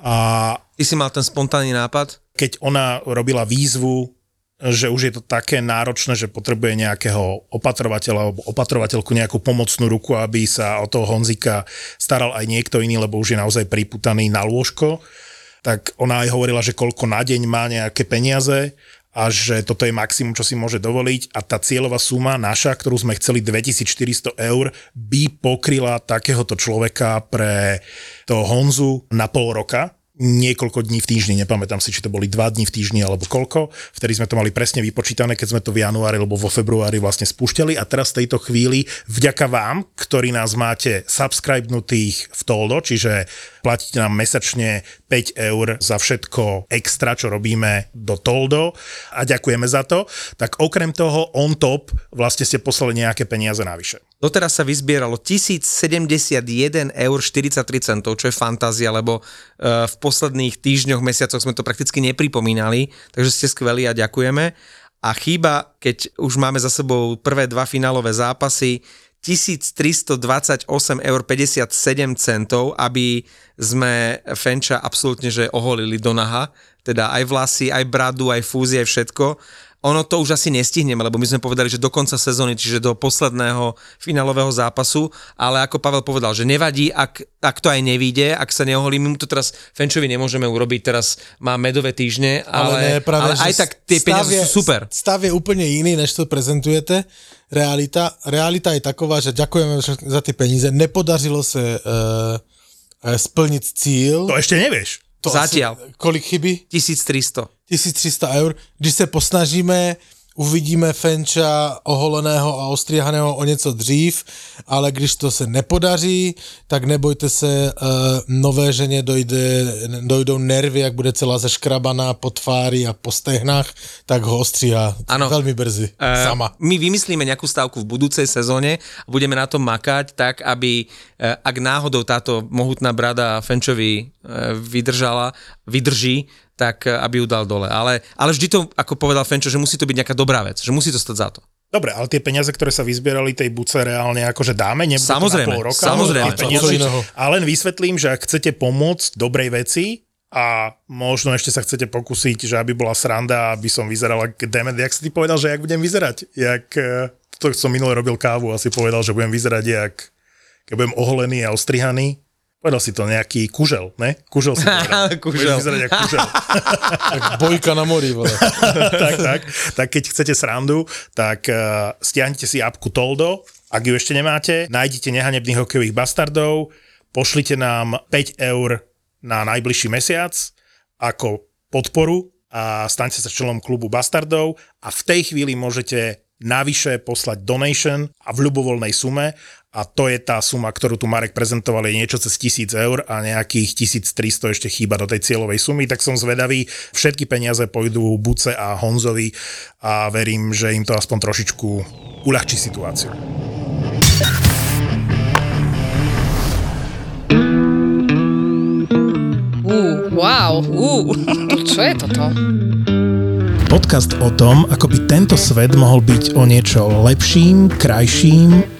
A
Ty si mal ten spontánny nápad?
keď ona robila výzvu, že už je to také náročné, že potrebuje nejakého opatrovateľa alebo opatrovateľku, nejakú pomocnú ruku, aby sa o toho Honzika staral aj niekto iný, lebo už je naozaj priputaný na lôžko, tak ona aj hovorila, že koľko na deň má nejaké peniaze a že toto je maximum, čo si môže dovoliť. A tá cieľová suma naša, ktorú sme chceli 2400 eur, by pokryla takéhoto človeka pre toho Honzu na pol roka. Niekoľko dní v týždni, nepamätám si, či to boli dva dní v týždni alebo koľko, vtedy sme to mali presne vypočítané, keď sme to v januári alebo vo februári vlastne spúšťali. A teraz v tejto chvíli vďaka vám, ktorí nás máte subscribenutých v Toldo, čiže platíte nám mesačne 5 eur za všetko extra, čo robíme do Toldo a ďakujeme za to, tak okrem toho on top vlastne ste poslali nejaké peniaze navyše.
Doteraz sa vyzbieralo 1071 eur 43 centov, čo je fantázia, lebo uh, v posledných týždňoch, mesiacoch sme to prakticky nepripomínali, takže ste skvelí a ďakujeme. A chýba, keď už máme za sebou prvé dva finálové zápasy, 1328 eur 57 centov, aby sme Fenča absolútne že oholili do naha, teda aj vlasy, aj bradu, aj fúzie, aj všetko. Ono to už asi nestihneme, lebo my sme povedali, že do konca sezóny, čiže do posledného finálového zápasu, ale ako Pavel povedal, že nevadí, ak, ak to aj nevíde, ak sa neoholí, my mu to teraz Fenčovi nemôžeme urobiť, teraz má medové týždne, ale, ale,
práve,
ale aj tak tie peniaze
je-
sú super.
Stav je úplne iný, než to prezentujete. Realita, realita je taková, že ďakujeme za ty peníze. Nepodařilo se uh, splnit cíl.
To ešte nevieš.
To
Zatiaľ.
Asi, kolik chybí?
1300.
1300 eur. Když se posnažíme, uvidíme Fenča oholeného a ostrihaného o něco dřív, ale když to se nepodaří, tak nebojte se, uh, nové ženě dojde, dojdou nervy, jak bude celá zeškrabaná po tvári a po stehnách, tak ho ostříhá
Ano.
velmi brzy.
Eh,
sama.
My vymyslíme nejakú stavku v budúcej sezóne a budeme na tom makať tak, aby eh, ak náhodou táto mohutná brada Fenčovi eh, vydržala, vydrží, tak eh, aby ju dal dole. Ale, ale vždy to, ako povedal Fenčo, že musí to byť nejaká dobrá vec, že musí to stať za to.
Dobre, ale tie peniaze, ktoré sa vyzbierali tej buce reálne akože dáme, nebude
Samozrejme,
to na pol roka.
samozrejme.
ale peniaze,
Co iného?
a len vysvetlím, že ak chcete pomôcť dobrej veci a možno ešte sa chcete pokúsiť, že aby bola sranda, aby som vyzeral ako Demet, jak si ty povedal, že jak budem vyzerať? Jak, eh, to som minule robil kávu, asi povedal, že budem vyzerať jak keď budem oholený a ostrihaný. Povedal si to nejaký kužel, ne? Kužel si povedal.
Kužel.
Budeš ako kužel.
Tak bojka na mori, vole.
tak, tak. Tak keď chcete srandu, tak uh, stiahnite si apku Toldo, ak ju ešte nemáte, nájdite nehanebných hokejových bastardov, pošlite nám 5 eur na najbližší mesiac ako podporu a staňte sa členom klubu bastardov a v tej chvíli môžete navyše poslať donation a v ľubovoľnej sume a to je tá suma, ktorú tu Marek prezentoval, je niečo cez 1000 eur a nejakých 1300 ešte chýba do tej cieľovej sumy, tak som zvedavý. Všetky peniaze pôjdu Buce a Honzovi a verím, že im to aspoň trošičku uľahčí situáciu.
Uh, wow, uh, čo je toto?
Podcast o tom, ako by tento svet mohol byť o niečo lepším, krajším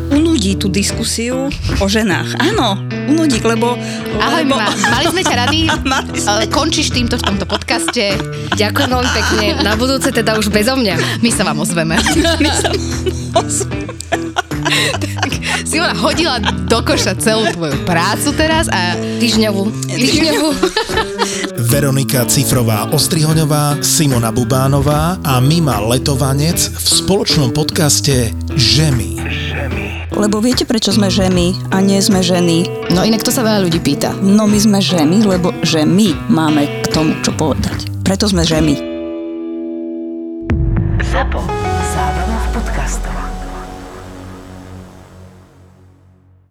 Unudí tú diskusiu o ženách. Áno, unudí, lebo...
Ahoj,
lebo...
Mima, mali sme ťa rady,
sme.
končíš týmto v tomto podcaste.
Ďakujem veľmi pekne. Na budúce teda už bezo mňa.
My sa vám ozveme.
My sa
Simona hodila do koša celú tvoju prácu teraz a
Týždňovú. Týždňovú.
Veronika Cifrová Ostrihoňová, Simona Bubánová a Mima Letovanec v spoločnom podcaste Žemy.
Lebo viete, prečo sme ženy a nie sme ženy?
No inak to sa veľa ľudí pýta.
No my sme ženy, lebo že my máme k tomu čo povedať. Preto sme ženy.
ZAPO. Zábrná v podcastov.